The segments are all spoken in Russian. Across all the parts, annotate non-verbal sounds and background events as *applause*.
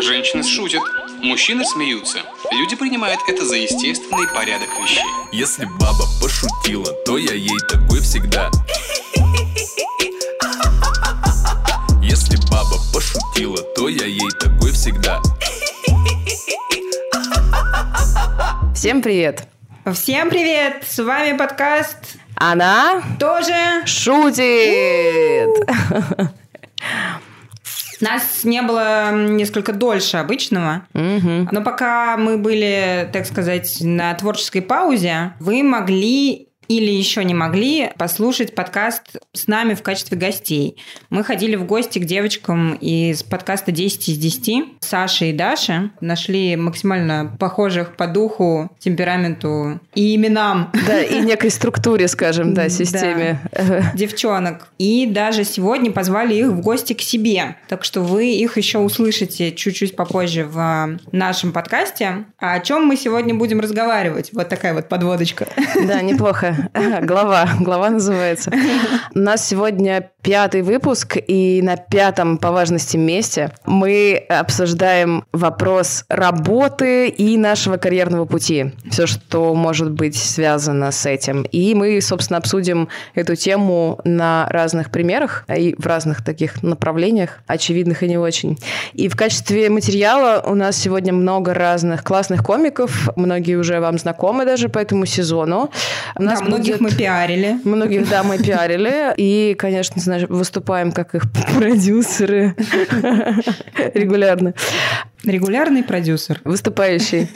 Женщины шутят, мужчины смеются. Люди принимают это за естественный порядок вещей. Если баба пошутила, то я ей такой всегда. Если баба пошутила, то я ей такой всегда. Всем привет! Всем привет! С вами подкаст Она тоже. шутит! Нас не было несколько дольше обычного, Мгм. но пока мы были, так сказать, на творческой паузе, вы могли или еще не могли послушать подкаст с нами в качестве гостей. Мы ходили в гости к девочкам из подкаста 10 из 10. Саше и Даше нашли максимально похожих по духу, темпераменту и именам Да, и некой структуре, скажем, да, Да. системе. девчонок. И даже сегодня позвали их в гости к себе. Так что вы их еще услышите чуть-чуть попозже в нашем подкасте. А о чем мы сегодня будем разговаривать? Вот такая вот подводочка. Да, неплохо. *laughs* Глава, глава называется. У нас сегодня пятый выпуск, и на пятом по важности месте мы обсуждаем вопрос работы и нашего карьерного пути. Все, что может быть связано с этим. И мы, собственно, обсудим эту тему на разных примерах и в разных таких направлениях, очевидных и не очень. И в качестве материала у нас сегодня много разных классных комиков. Многие уже вам знакомы даже по этому сезону. У нас многих будет- мы пиарили. Многих, да, мы пиарили. И, конечно, знаешь, выступаем как их *laughs* продюсеры *laughs* регулярно. Регулярный продюсер. Выступающий.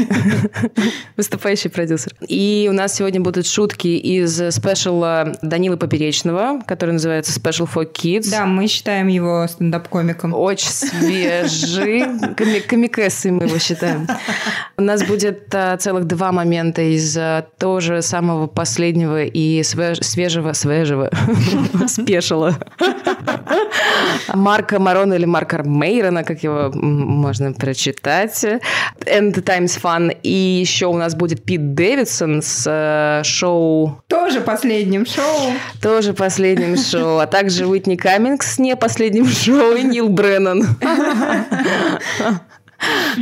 *laughs* Выступающий продюсер. И у нас сегодня будут шутки из спешала Данилы Поперечного, который называется Special for Kids. Да, мы считаем его стендап-комиком. Очень свежий. Коми- Комикессой мы его считаем. У нас будет а, целых два момента из а, тоже самого последнего и свеж- свежего, свежего *laughs* спешила. Марка Марона или Марка Мейрона, как его можно прочитать. End Times Fun. И еще у нас будет Пит Дэвидсон с э, шоу Тоже последним шоу. тоже последним шоу, а также Уитни Каммингс с не последним шоу и Нил Бреннан. *laughs*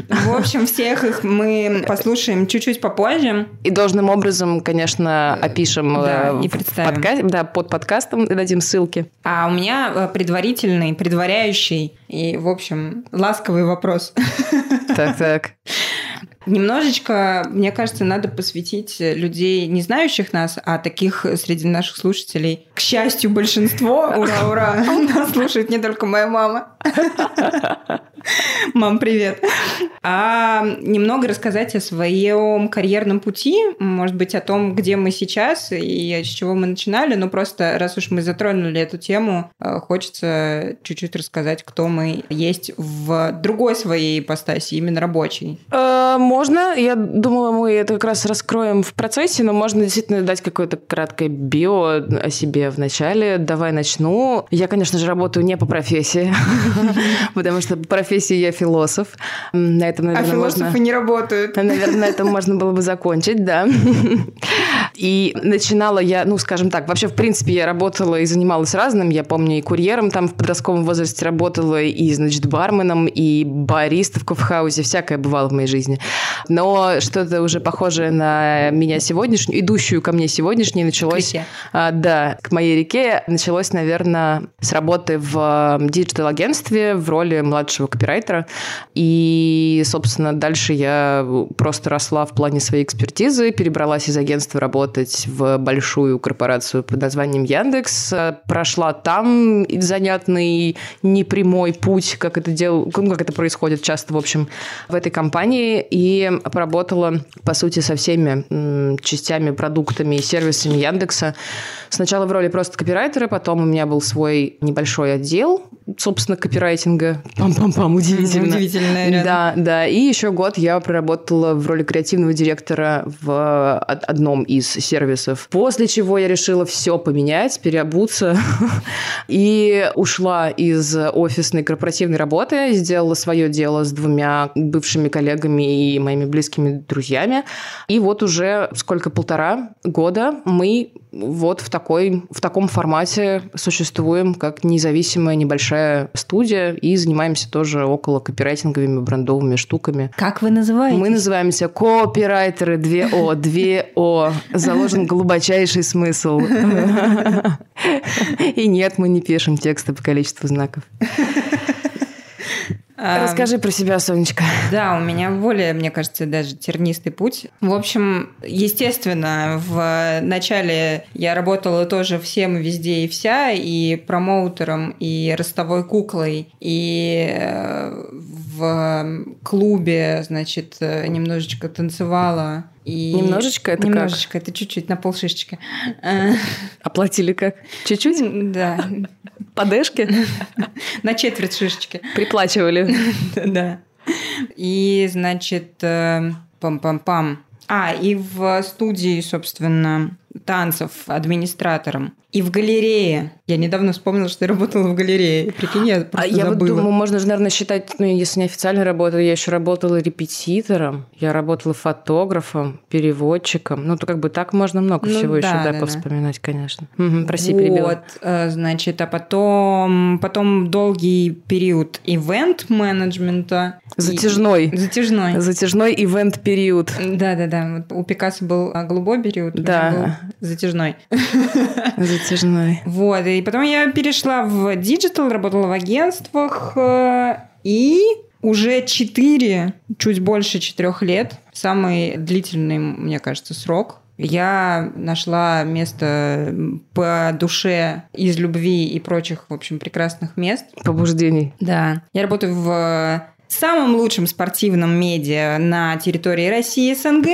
В общем, всех их мы послушаем чуть-чуть попозже. И должным образом, конечно, опишем Да, э, и представим. подка- да, под подкастом и дадим ссылки. А у меня э, предварительный, предваряющий и, в общем, ласковый вопрос. Так, так. Немножечко, мне кажется, надо посвятить людей, не знающих нас, а таких среди наших слушателей. К счастью, большинство, ура, ура, нас слушает не только моя мама. Мам, привет. А немного рассказать о своем карьерном пути, может быть, о том, где мы сейчас и с чего мы начинали, но просто, раз уж мы затронули эту тему, э, хочется чуть-чуть рассказать, кто мы есть в другой своей ипостаси, именно рабочей. Можно. Я думала, мы это как раз раскроем в процессе, но можно действительно дать какое-то краткое био о себе в начале. Давай начну. Я, конечно же, работаю не по профессии, *laughs* потому что по профессии я философ. На этом, А наверное, можно... философы не работают. Наверное, на этом можно было бы закончить, да. *laughs* И начинала я, ну, скажем так, вообще, в принципе, я работала и занималась разным. Я помню, и курьером там в подростковом возрасте работала, и, значит, барменом, и бариста в Кофе Хаузе. Всякое бывало в моей жизни. Но что-то уже похожее на меня сегодняшнюю, идущую ко мне сегодняшней, началось... реке. А, да, к моей реке началось, наверное, с работы в digital-агентстве в роли младшего копирайтера. И, собственно, дальше я просто росла в плане своей экспертизы, перебралась из агентства работать в большую корпорацию под названием Яндекс, Э, прошла там занятный непрямой путь, как это дел... ну, как это происходит часто, в общем, в этой компании, и поработала, по сути, со всеми частями, продуктами и сервисами Яндекса. Сначала в роли просто копирайтера, потом у меня был свой небольшой отдел, собственно, копирайтинга. Пам-пам-пам, удивительно. Удивительно, реально. Да, да. И еще год я проработала в роли креативного директора в од- одном из сервисов. После чего я решила все поменять, переобуться *laughs* и ушла из офисной корпоративной работы, сделала свое дело с двумя бывшими коллегами и моими близкими друзьями. И вот уже сколько, полтора года мы вот в, такой, в таком формате существуем как независимая небольшая студия и занимаемся тоже около копирайтинговыми брендовыми штуками. Как вы называете? Мы называемся копирайтеры 2О. 2О. Заложен глубочайший смысл. *laughs* И нет, мы не пишем тексты по количеству знаков. Расскажи про себя, Сонечка. Да, у меня более, мне кажется, даже тернистый путь. В общем, естественно, в начале я работала тоже всем везде и вся, и промоутером, и ростовой куклой, и э, в клубе, значит, э, немножечко танцевала. И... Немножечко это Немножечко, как? это чуть-чуть, на полшишечки. Оплатили как? Чуть-чуть? Да. Подешки? *laughs* На четверть шишечки. Приплачивали. *laughs* Да. И, значит, э, пам-пам-пам. А, и в студии, собственно, танцев администратором. И в галерее. Я недавно вспомнила, что я работала в галерее. Прикинь, я просто а я забыла. вот думаю, можно же, наверное, считать, ну, если не официально работала, я еще работала репетитором, я работала фотографом, переводчиком. Ну, то как бы так можно много Ну всего да, еще да, да, да. повспоминать, конечно. Угу, прости, вот, перебила. э, значит, а потом, потом долгий период ивент-менеджмента. Затяжной. И- Затяжной. Затяжной ивент-период. Да-да-да. Вот У Пикассо был а, голубой период, Да. был затяжной. Затяжной. *laughs* Вот, и потом я перешла в диджитал, работала в агентствах, э, и уже четыре, чуть больше четырех лет, самый длительный, мне кажется, срок, я нашла место по душе из любви и прочих, в общем, прекрасных мест. Побуждений. Да. Я работаю в самом лучшем спортивном медиа на территории России СНГ.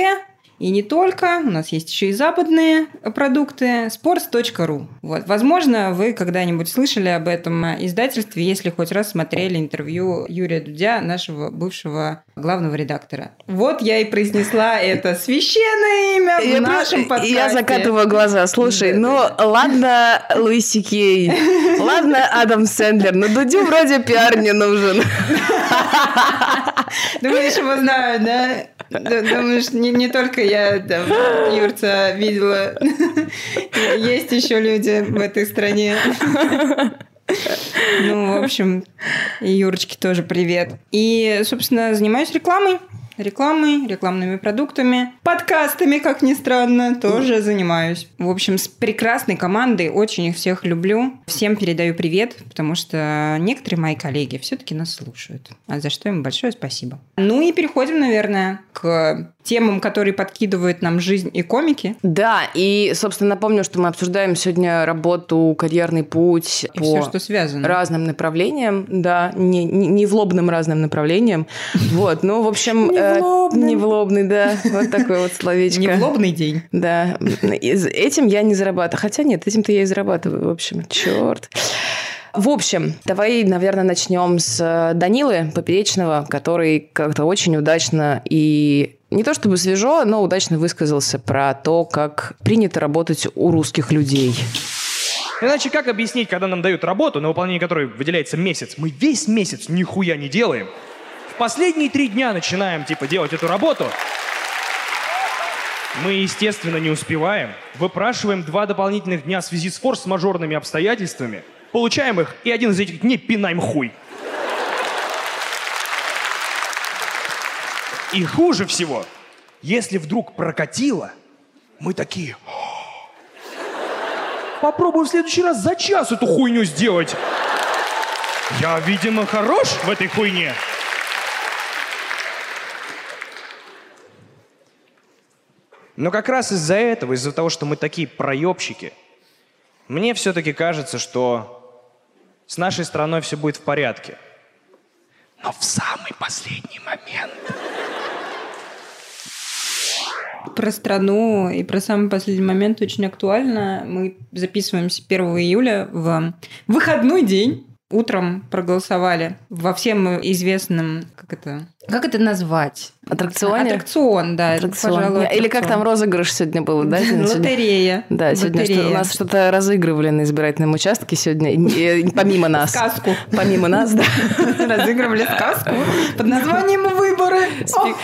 И не только, у нас есть еще и западные продукты, sports.ru. Вот. Возможно, вы когда-нибудь слышали об этом издательстве, если хоть раз смотрели интервью Юрия Дудя, нашего бывшего главного редактора. Вот я и произнесла *laughs* это священное имя в Я, нашем подкасте. я закатываю глаза. Слушай, Да, ну ладно, Луиси Кей, ладно, Адам Сэндлер, но Дудю вроде пиар не нужен. *laughs* Думаешь, его знают, да? Думаешь, не, не только я там Юрца видела. Есть еще люди в этой стране. Ну, в общем, Юрочке тоже привет. И, собственно, занимаюсь рекламой. Рекламой, рекламными продуктами, подкастами, как ни странно, тоже занимаюсь. В общем, с прекрасной командой, очень их всех люблю. Всем передаю привет, потому что некоторые мои коллеги все-таки нас слушают. А за что им большое спасибо. Ну и переходим, наверное, к темам, которые подкидывают нам жизнь и комики. Да, и, собственно, напомню, что мы обсуждаем сегодня работу, карьерный путь И по все, что связано. разным направлениям, да, не, не, не в лобным разным направлениям. *laughs* Вот, ну, в общем... Не в э, лобным. Не в лобный, да, вот такое вот словечко. Не в лобный день. Да, этим я не зарабатываю. Хотя нет, этим-то я и зарабатываю, в общем, черт. В общем, давай, наверное, начнем с э, Данилы Поперечного, который как-то очень удачно и не то чтобы свежо, но удачно высказался про то, как принято работать у русских людей. Иначе как объяснить, когда нам дают работу, на выполнение которой выделяется месяц, мы весь месяц нихуя не делаем. Последние три дня начинаем, типа, делать эту работу. Мы, естественно, не успеваем. Выпрашиваем два дополнительных дня в связи с форс-мажорными обстоятельствами. Получаем их, и один из этих дней пинаем хуй. И хуже всего, если вдруг прокатило, мы такие, Попробуем в следующий раз за час эту хуйню сделать. Я, видимо, хорош в этой хуйне. Но как раз из-за этого, из-за того, что мы такие проебщики, мне все-таки кажется, что с нашей страной все будет в порядке. Но в самый последний момент. Про страну и про самый последний момент очень актуально. Мы записываемся 1 июля в выходной день. Утром проголосовали во всем известном, как это, как это назвать? Аттракционе? Аттракцион, да. это, Аттракцион. пожалуй, Или как там аттракцион. розыгрыш сегодня был, да? *laughs* сегодня? Лотерея. Да, сегодня Лотерея. что- у нас что-то разыгрывали на избирательном участке сегодня, помимо нас. Сказку. Помимо нас, да. *laughs* Разыгрывали сказку под названием «Выборы». Спек-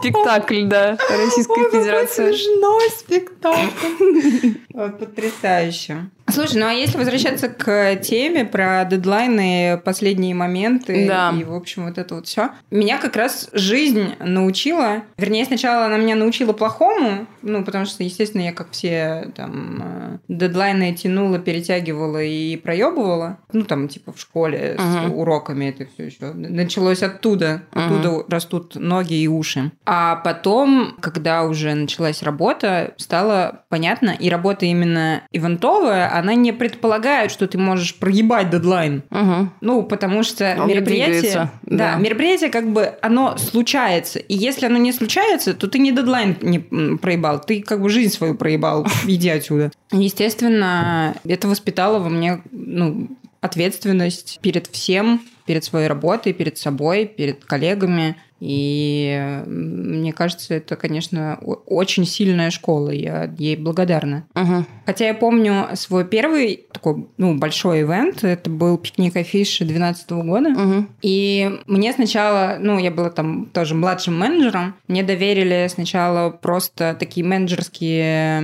Спектакль, да, Российской Ой, Федерации. смешной спектакль. *laughs* Вот, Потрясающе. Слушай, ну а если возвращаться к теме про дедлайны, последние моменты Да. и, в общем, вот это вот все, меня как раз жизнь научила, вернее, сначала она меня научила плохому, ну, потому что, естественно, я, как все, там, э, дедлайны тянула, перетягивала и проебывала, ну, там, типа, в школе с Мгм. уроками это все еще началось оттуда, оттуда растут ноги и уши. А потом, когда уже началась работа, стало понятно, и работа именно ивентовая, она не предполагает, что ты можешь проебать дедлайн. Мгм. Ну, потому что Он не мероприятие... да. да. мероприятие как бы, оно случается. И если оно не случается, то ты не дедлайн не проебал, ты как бы жизнь свою проебал, *laughs* иди отсюда. Естественно, это воспитало во мне, ну, ответственность перед всем, перед своей работой, перед собой, перед коллегами. И мне кажется, это, конечно, очень сильная школа. Я ей благодарна. Мгм. Хотя я помню свой первый такой, ну, большой ивент. Это был пикник афиши 2012 года. Мгм. И мне сначала, ну, я была там тоже младшим менеджером, мне доверили сначала просто такие менеджерские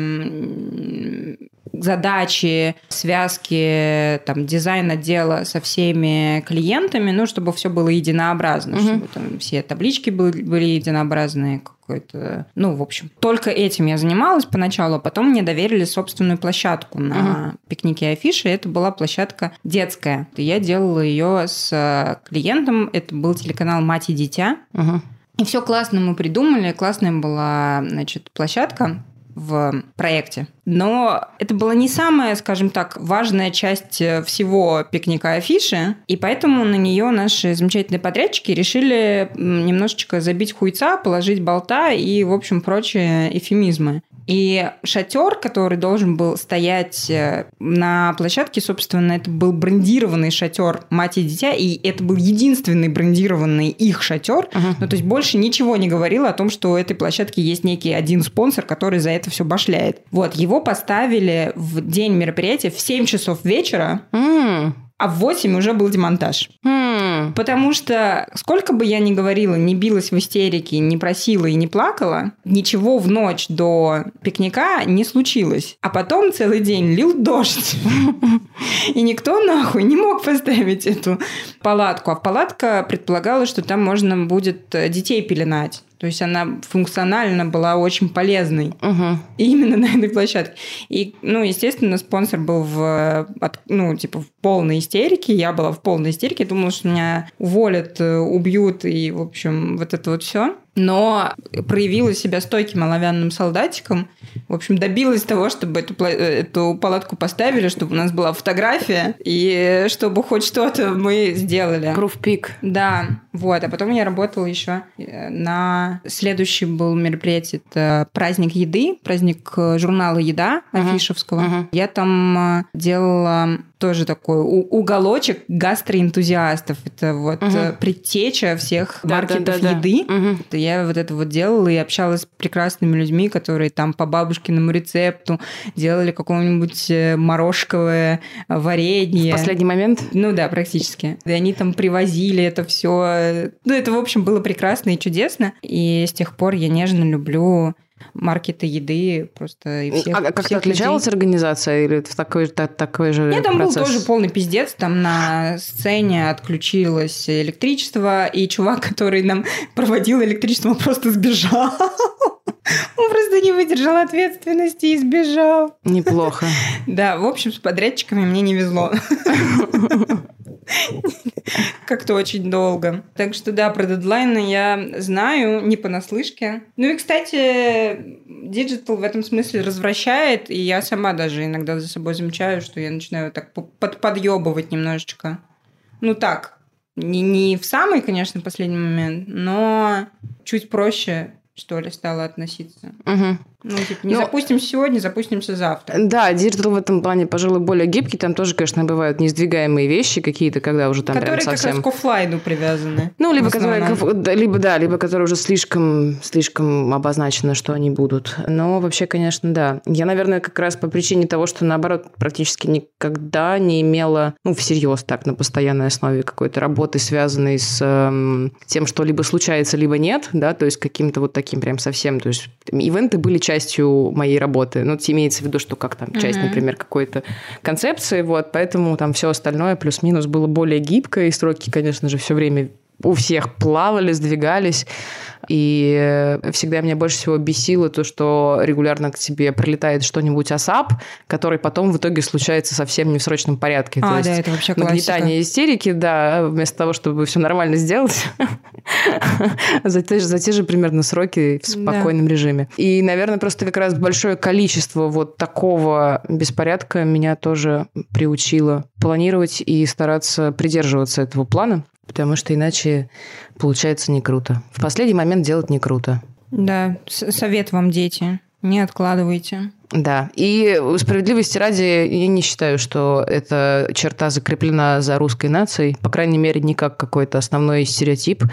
задачи, связки, там, дизайн отдела со всеми клиентами, ну, чтобы все было единообразно, Мгм. чтобы там все таблички были, были единообразные, какой-то... Ну, в общем, только этим я занималась поначалу, а потом мне доверили собственную площадку на пикнике афиши. Это была площадка детская. Я делала ее с э, клиентом. Это был телеканал «Мать и дитя». Мгм. И все классно мы придумали. Классная была, значит, площадка в проекте. Но это была не самая, скажем так, важная часть э, всего пикника афиши, и поэтому на нее наши замечательные подрядчики решили немножечко забить хуйца, положить болта и, в общем, прочие эфемизмы. И шатер, который должен был стоять э, на площадке, собственно, это был брендированный шатер мать и дитя, и это был единственный брендированный их шатер. Ну, то есть больше ничего не говорило о том, что у этой площадки есть некий один спонсор, который за это все башляет. Вот, его поставили в день мероприятия в 7 часов вечера, М. а в 8 уже был демонтаж. Потому что сколько бы я ни говорила, не билась в истерике, не просила и не плакала, ничего в ночь до пикника не случилось. А потом целый день лил дождь. *laughs* И никто нахуй не мог поставить эту палатку. А палатка предполагала, что там можно будет детей пеленать. То есть она функционально была очень полезной. И именно на этой площадке. И, ну, естественно, спонсор был в, ну, типа, в полной истерике. Я была в полной истерике. Думала, что меня уволят, э, убьют и, в общем, вот это вот все. Но проявила себя стойким оловянным солдатиком. В общем, добилась того, чтобы эту, э, эту палатку поставили, чтобы у нас была фотография, и чтобы хоть что-то мы сделали. Peak. Да, вот. А потом я работала еще на следующий был мероприятие. Это праздник еды, праздник э, журнала «Еда» Мгм. Афишевского. Мгм. Я там э, делала тоже такой уголочек гастроэнтузиастов. Это вот э, предтеча всех Да, маркетов да, да, да. еды. Это Я вот это вот делала и общалась с прекрасными людьми, которые там по бабушкиному рецепту делали какое-нибудь э, морожковое э, варенье. Последний момент. Ну да, практически. И они там привозили это все. Ну, это, в общем, было прекрасно и чудесно. И с тех пор я нежно люблю маркеты еды просто и всех а как-то всех отличалась людей. организация или в такой, та- такой же Нет, там процесс? был тоже полный пиздец. Там на сцене отключилось электричество, и чувак, *laughs* который нам *laughs* проводил электричество, просто сбежал. Он просто не выдержал ответственности и сбежал. Неплохо. Да, в общем, с подрядчиками мне не везло. Как-то очень долго. Так что да, про дедлайны я знаю, не понаслышке. Ну и, кстати, диджитал в этом смысле развращает, и я сама даже иногда за собой замечаю, что я начинаю так под подъебывать немножечко. Ну так, не, не в самый, конечно, последний момент, но чуть проще, что ли, стало относиться. Мгм. Ну, типа, не Ну, запустимся сегодня, запустимся завтра. Да, диджитал в этом плане, пожалуй, более гибкий. Там тоже, конечно, бывают несдвигаемые вещи какие-то, когда уже там которые прям как совсем... раз к оффлайну привязаны. Ну, либо которые, либо да, либо которые уже слишком, слишком обозначено, что они будут. Но вообще, конечно, да. Я, наверное, как раз по причине того, что наоборот практически никогда не имела, ну, всерьез так, на постоянной основе какой-то работы, связанной с эм, тем, что либо случается, либо нет, да, то есть каким-то вот таким прям совсем, то есть ивенты были частью моей работы. Ну, имеется в виду, что как там часть, например, какой-то концепции, вот, поэтому там все остальное плюс-минус было более гибкое, и сроки, конечно же, все время у всех плавали, сдвигались. И э, всегда меня больше всего бесило то, что регулярно к тебе прилетает что-нибудь асап, который потом в итоге случается совсем не в срочном порядке. А, то да, есть это вообще классика. нагнетание истерики, да, вместо того, чтобы все нормально сделать, *laughs* за те, за те же примерно сроки в спокойном режиме. И, наверное, просто как раз большое количество вот такого беспорядка меня тоже приучило планировать и стараться придерживаться этого плана, потому что иначе получается не круто. В последний момент делать не круто. Да, совет вам, дети. Не откладывайте. Да, и справедливости ради, я не считаю, что эта черта закреплена за русской нацией, по крайней мере, не как какой-то основной стереотип.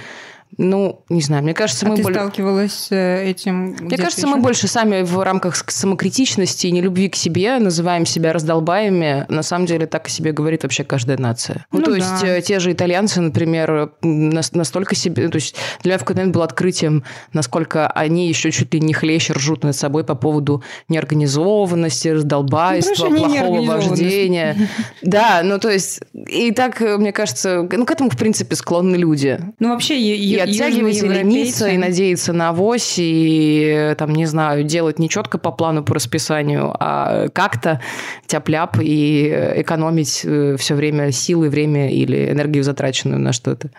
Ну, не знаю, мне кажется, а мы ты более- сталкивалась с э, этим Мне кажется, ещё? мы больше сами в рамках самокритичности и нелюбви к себе называем себя раздолбаями. На самом деле так о себе говорит вообще каждая нация. Ну, Ну то да. есть э, те же итальянцы, например, настолько себе... То есть для меня в какой-то момент было открытием, насколько они еще чуть ли не хлеще ржут над собой по поводу неорганизованности, раздолбайства, Ну, плохого вождения. *laughs* Да, ну то есть... И так, э, мне кажется, ну к этому, в принципе, склонны люди Ну, вообще, и оттягивать, и лениться, и надеяться на авось, и, там, не знаю, делать не четко по плану, по расписанию, а как-то тяп-ляп и экономить все время силы, время или энергию, затраченную на что-то.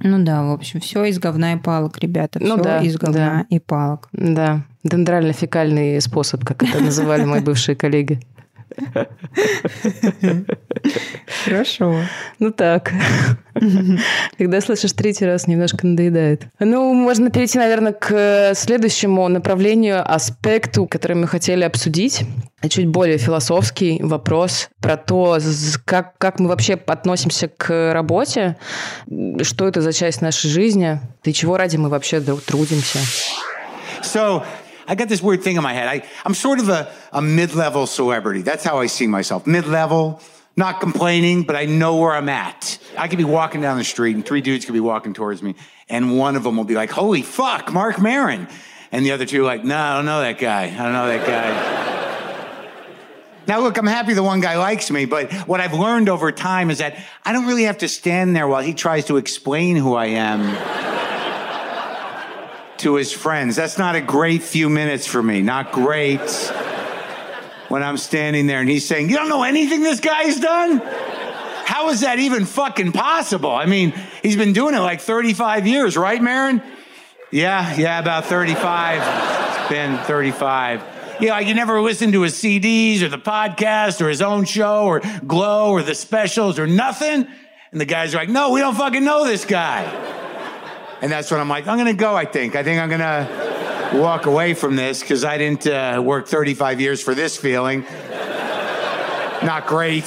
Ну да, в общем, все из говна и палок, ребята. Ну все да, из говна и палок. Да, дендрально-фекальный способ, как это называли мои бывшие коллеги. Хорошо. Ну так. Когда слышишь третий раз, немножко надоедает. Ну, можно перейти, наверное, к следующему направлению, аспекту, который мы хотели обсудить. Чуть более философский вопрос про то, как, как мы вообще относимся к работе, что это за часть нашей жизни, и чего ради мы вообще трудимся. So I got this weird thing in my head. I, I'm sort of a, a mid level celebrity. That's how I see myself. Mid level, not complaining, but I know where I'm at. I could be walking down the street and three dudes could be walking towards me, and one of them will be like, Holy fuck, Mark Marin. And the other two are like, No, I don't know that guy. I don't know that guy. Now, look, I'm happy the one guy likes me, but what I've learned over time is that I don't really have to stand there while he tries to explain who I am to his friends. That's not a great few minutes for me. Not great. When I'm standing there and he's saying, You don't know anything this guy's done? How is that even fucking possible? I mean, he's been doing it like 35 years, right, Marin? Yeah, yeah, about 35. It's been 35. Yeah, like you never listened to his CDs or the podcast or his own show or Glow or the specials or nothing? And the guys are like, no, we don't fucking know this guy. And that's when I'm like, I'm going to go, I think. I think I'm going to walk away from this because I didn't uh, work 35 years for this feeling. Not great.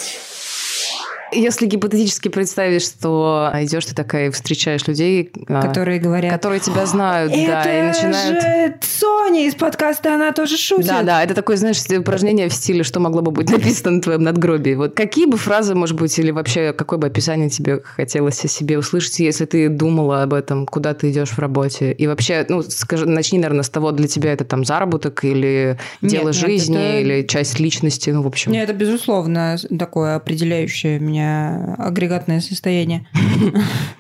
Если гипотетически представить, что идешь ты такая и встречаешь людей, а, Которые говорят, которые тебя знают, да, и Это начинают... же Соня из подкаста, она тоже шутит. Да, да, это такое, знаешь, упражнение в стиле, что могло бы быть *laughs* написано на твоем надгробии. Вот какие бы фразы, может быть, или вообще какое бы описание тебе хотелось о себе услышать, если ты думала об этом, куда ты идешь в работе? И вообще, ну, скажи, начни, наверное, с того, для тебя это там заработок или Нет, дело нет, жизни, это- или часть личности, ну, в общем. Нет, это, безусловно, такое определяющее меня агрегатное состояние. *laughs*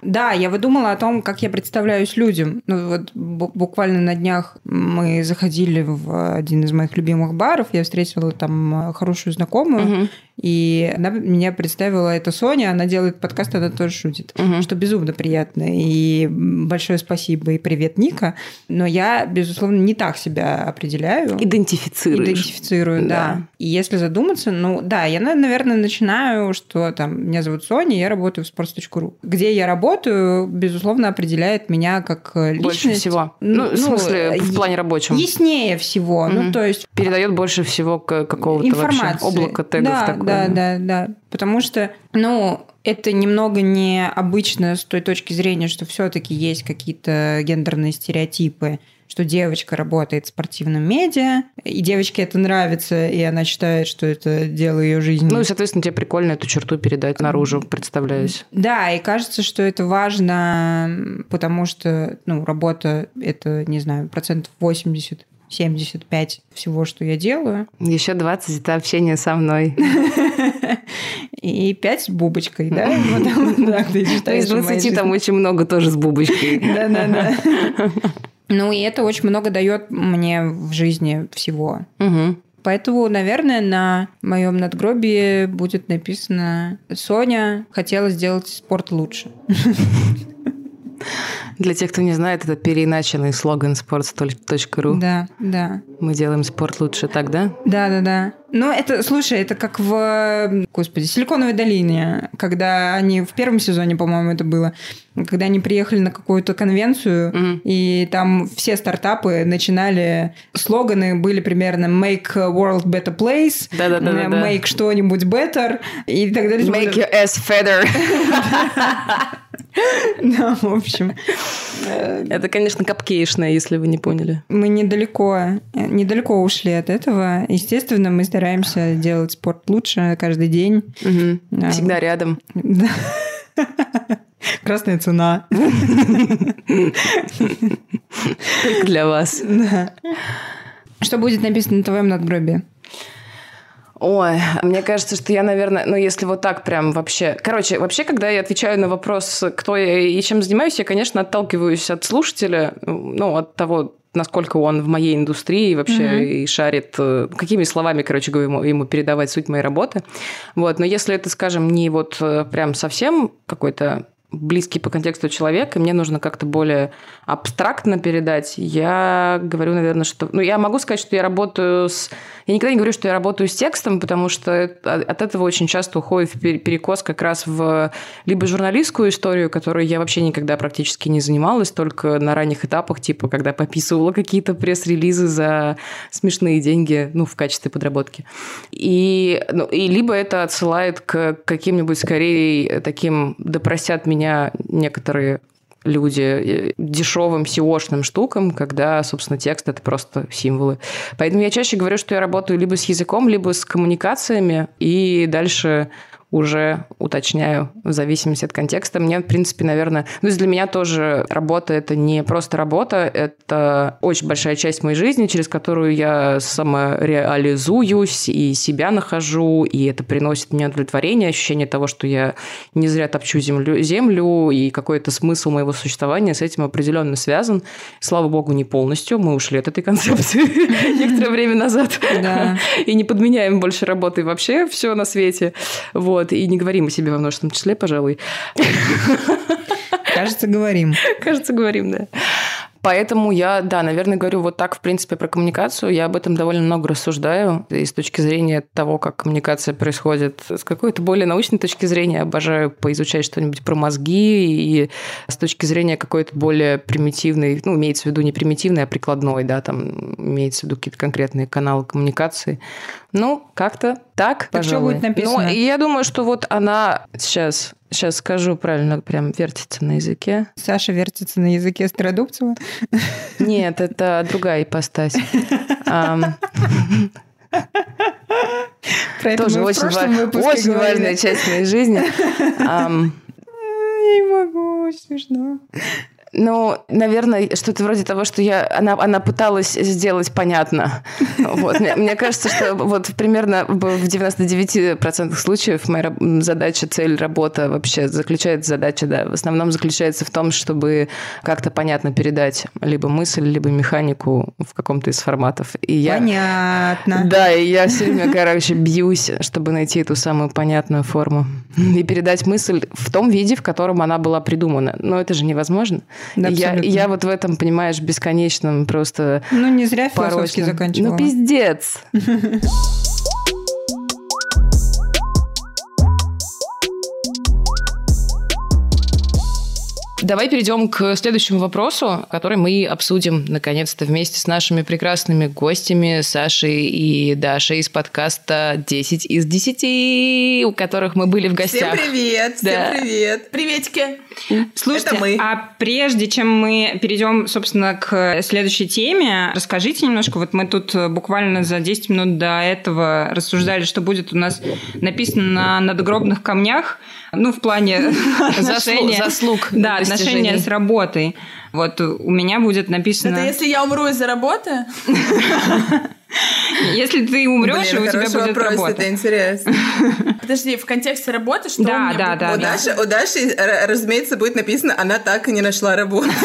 Да, я выдумала о том, как я представляюсь людям. Ну, вот бу- буквально на днях мы заходили в один из моих любимых баров, я встретила там хорошую знакомую, И она меня представила, это Соня, она делает подкаст, она тоже шутит, Мгм. что безумно приятно. И большое спасибо и привет, Ника. Но я, безусловно, не так себя определяю. Идентифицируешь. Идентифицирую, да. Да. И если задуматься, ну да, я, на- наверное, начинаю, что там, меня зовут Соня, я работаю в sports.ru. Где я работаю, безусловно, определяет меня как э, личность. Больше всего. Ну, в смысле, в е- плане рабочем. Яснее всего. Ну, Мгм. то есть Передает больше всего какого-то вообще облака тегов да, такое. Да, да, да. Потому что, ну, это немного необычно с той точки зрения, что все-таки есть какие-то гендерные стереотипы, что девочка работает в спортивном медиа, и девочке это нравится, и она считает, что это дело ее жизни. Ну и, соответственно, тебе прикольно эту черту передать наружу, представляюсь. Да, и кажется, что это важно, потому что, ну, работа – это, не знаю, процентов 80 75 всего, что я делаю, Еще 20 это общение со мной. *laughs* и 5 с бубочкой, да? *laughs* То есть в моей 20 там очень много тоже с бубочкой. *laughs* Да-да-да. Ну, и это очень много дает мне в жизни всего. Поэтому, наверное, на моем надгробии будет написано «Соня хотела сделать спорт лучше». Для тех, кто не знает, это переиначенный слоган sports.ru. Да, да. Мы делаем спорт лучше так, да? Да, да, да. Ну, это, слушай, это как в, господи, Силиконовой долине, когда они в первом сезоне, по-моему, это было, когда они приехали на какую-то конвенцию, Мгм. и там все стартапы начинали, слоганы были примерно «Make world better place», Да-да-да-да-да. «Make что-нибудь better», и так далее. Make your ass feather. *laughs* Да, в общем. Это, конечно, капкейшное, если вы не поняли. Мы недалеко, недалеко ушли от этого. Естественно, мы стараемся делать спорт лучше каждый день. Да. Всегда рядом. Да. *laughs* Красная цена. Только для вас. Да. Что будет написано на твоем надгробии? Ой, мне кажется, что я, наверное, ну, если вот так прям вообще... Короче, вообще, когда я отвечаю на вопрос, кто я и чем занимаюсь, я, конечно, отталкиваюсь от слушателя, ну, от того, насколько он в моей индустрии вообще Мгм. и шарит, э, какими словами, короче говоря, ему, ему передавать суть моей работы. Вот, но если это, скажем, не вот э, прям совсем какой-то близкий по контексту человек, и мне нужно как-то более абстрактно передать, я говорю, наверное, что... Ну, я могу сказать, что я работаю с... Я никогда не говорю, что я работаю с текстом, потому что от этого очень часто уходит перекос как раз в либо журналистскую историю, которой я вообще никогда практически не занималась, только на ранних этапах, типа, когда пописывала какие-то пресс-релизы за смешные деньги, ну, в качестве подработки. И, ну, и либо это отсылает к каким-нибудь, скорее, таким, да простят меня некоторые люди э, дешевым SEO-шным штукам, когда, собственно, текст это просто символы. Поэтому я чаще говорю, что я работаю либо с языком, либо с коммуникациями, и дальше уже уточняю в зависимости от контекста. Мне, в принципе, наверное... Ну, для меня тоже работа – это не просто работа, это очень большая часть моей жизни, через которую я самореализуюсь и себя нахожу, и это приносит мне удовлетворение, ощущение того, что я не зря топчу землю, землю и какой-то смысл моего существования с этим определенно связан. Слава богу, не полностью. Мы ушли от этой концепции *laughs* некоторое время назад. И не подменяем больше работой вообще все на свете. Вот. И не говорим о себе во множественном числе, пожалуй. Кажется, говорим. Кажется, говорим, да. Поэтому я, да, наверное, говорю вот так, в принципе, про коммуникацию. Я об этом довольно много рассуждаю. И с точки зрения того, как коммуникация происходит, с какой-то более научной точки зрения обожаю поизучать что-нибудь про мозги. И с точки зрения какой-то более примитивной, ну, имеется в виду не примитивной, а прикладной, да, там имеется в виду какие-то конкретные каналы коммуникации. Ну, как-то так, Так что пожалуй. будет написано? Ну, и я думаю, что вот она сейчас, сейчас скажу правильно, прям вертится на языке. Саша вертится на языке Стародубцева. Нет, это другая ипостась. *laughs* Ам, Про это Тоже мы очень, ва- очень важная часть моей жизни. *laughs* Я не могу, смешно. Ну, наверное, что-то вроде того, что я, она, она пыталась сделать понятно. *laughs* Вот. Мне, мне кажется, что вот примерно в 99% случаев моя задача, цель, работа вообще заключается, задача, да, в основном заключается в том, чтобы как-то понятно передать либо мысль, либо механику в каком-то из форматов. И я, Понятно. *laughs* Да, и я все время, короче, бьюсь, чтобы найти эту самую понятную форму *laughs* и передать мысль в том виде, в котором она была придумана. Но это же невозможно. Да, И я, и я вот в этом, понимаешь, бесконечном просто Ну, не зря философский порочном. заканчивала. Ну, пиздец. *laughs* Давай перейдем к следующему вопросу, который мы обсудим наконец-то вместе с нашими прекрасными гостями Сашей и Дашей из подкаста «10 из 10», у которых мы были в гостях. Всем привет, всем Да. привет. Приветики. Слушайте, Это мы. а прежде чем мы перейдем, собственно, к следующей теме, расскажите немножко, вот мы тут э, буквально за 10 минут до этого рассуждали, что будет у нас написано на надгробных камнях, ну, в плане отношения... заслуг, Да. Отношения с работой. Вот у меня будет написано... Это если я умру из-за работы? *laughs* Если ты умрешь, Блин, у тебя будет вопрос, работа. это интересно. *laughs* Подожди, в контексте работы что Да, у меня да, будет? да, Вот да. Даша- У Даши, разумеется, будет написано, она так и не нашла работу. *laughs*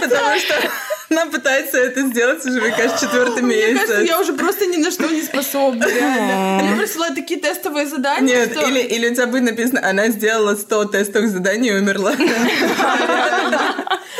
Потому что она пытается это сделать уже, мне кажется, четвертый Мне кажется, месяц. я уже просто ни на что не способна, реально. Они присылают такие тестовые задания, Нет, что... или, или у тебя будет написано, она сделала 100 тестовых заданий и умерла. *laughs*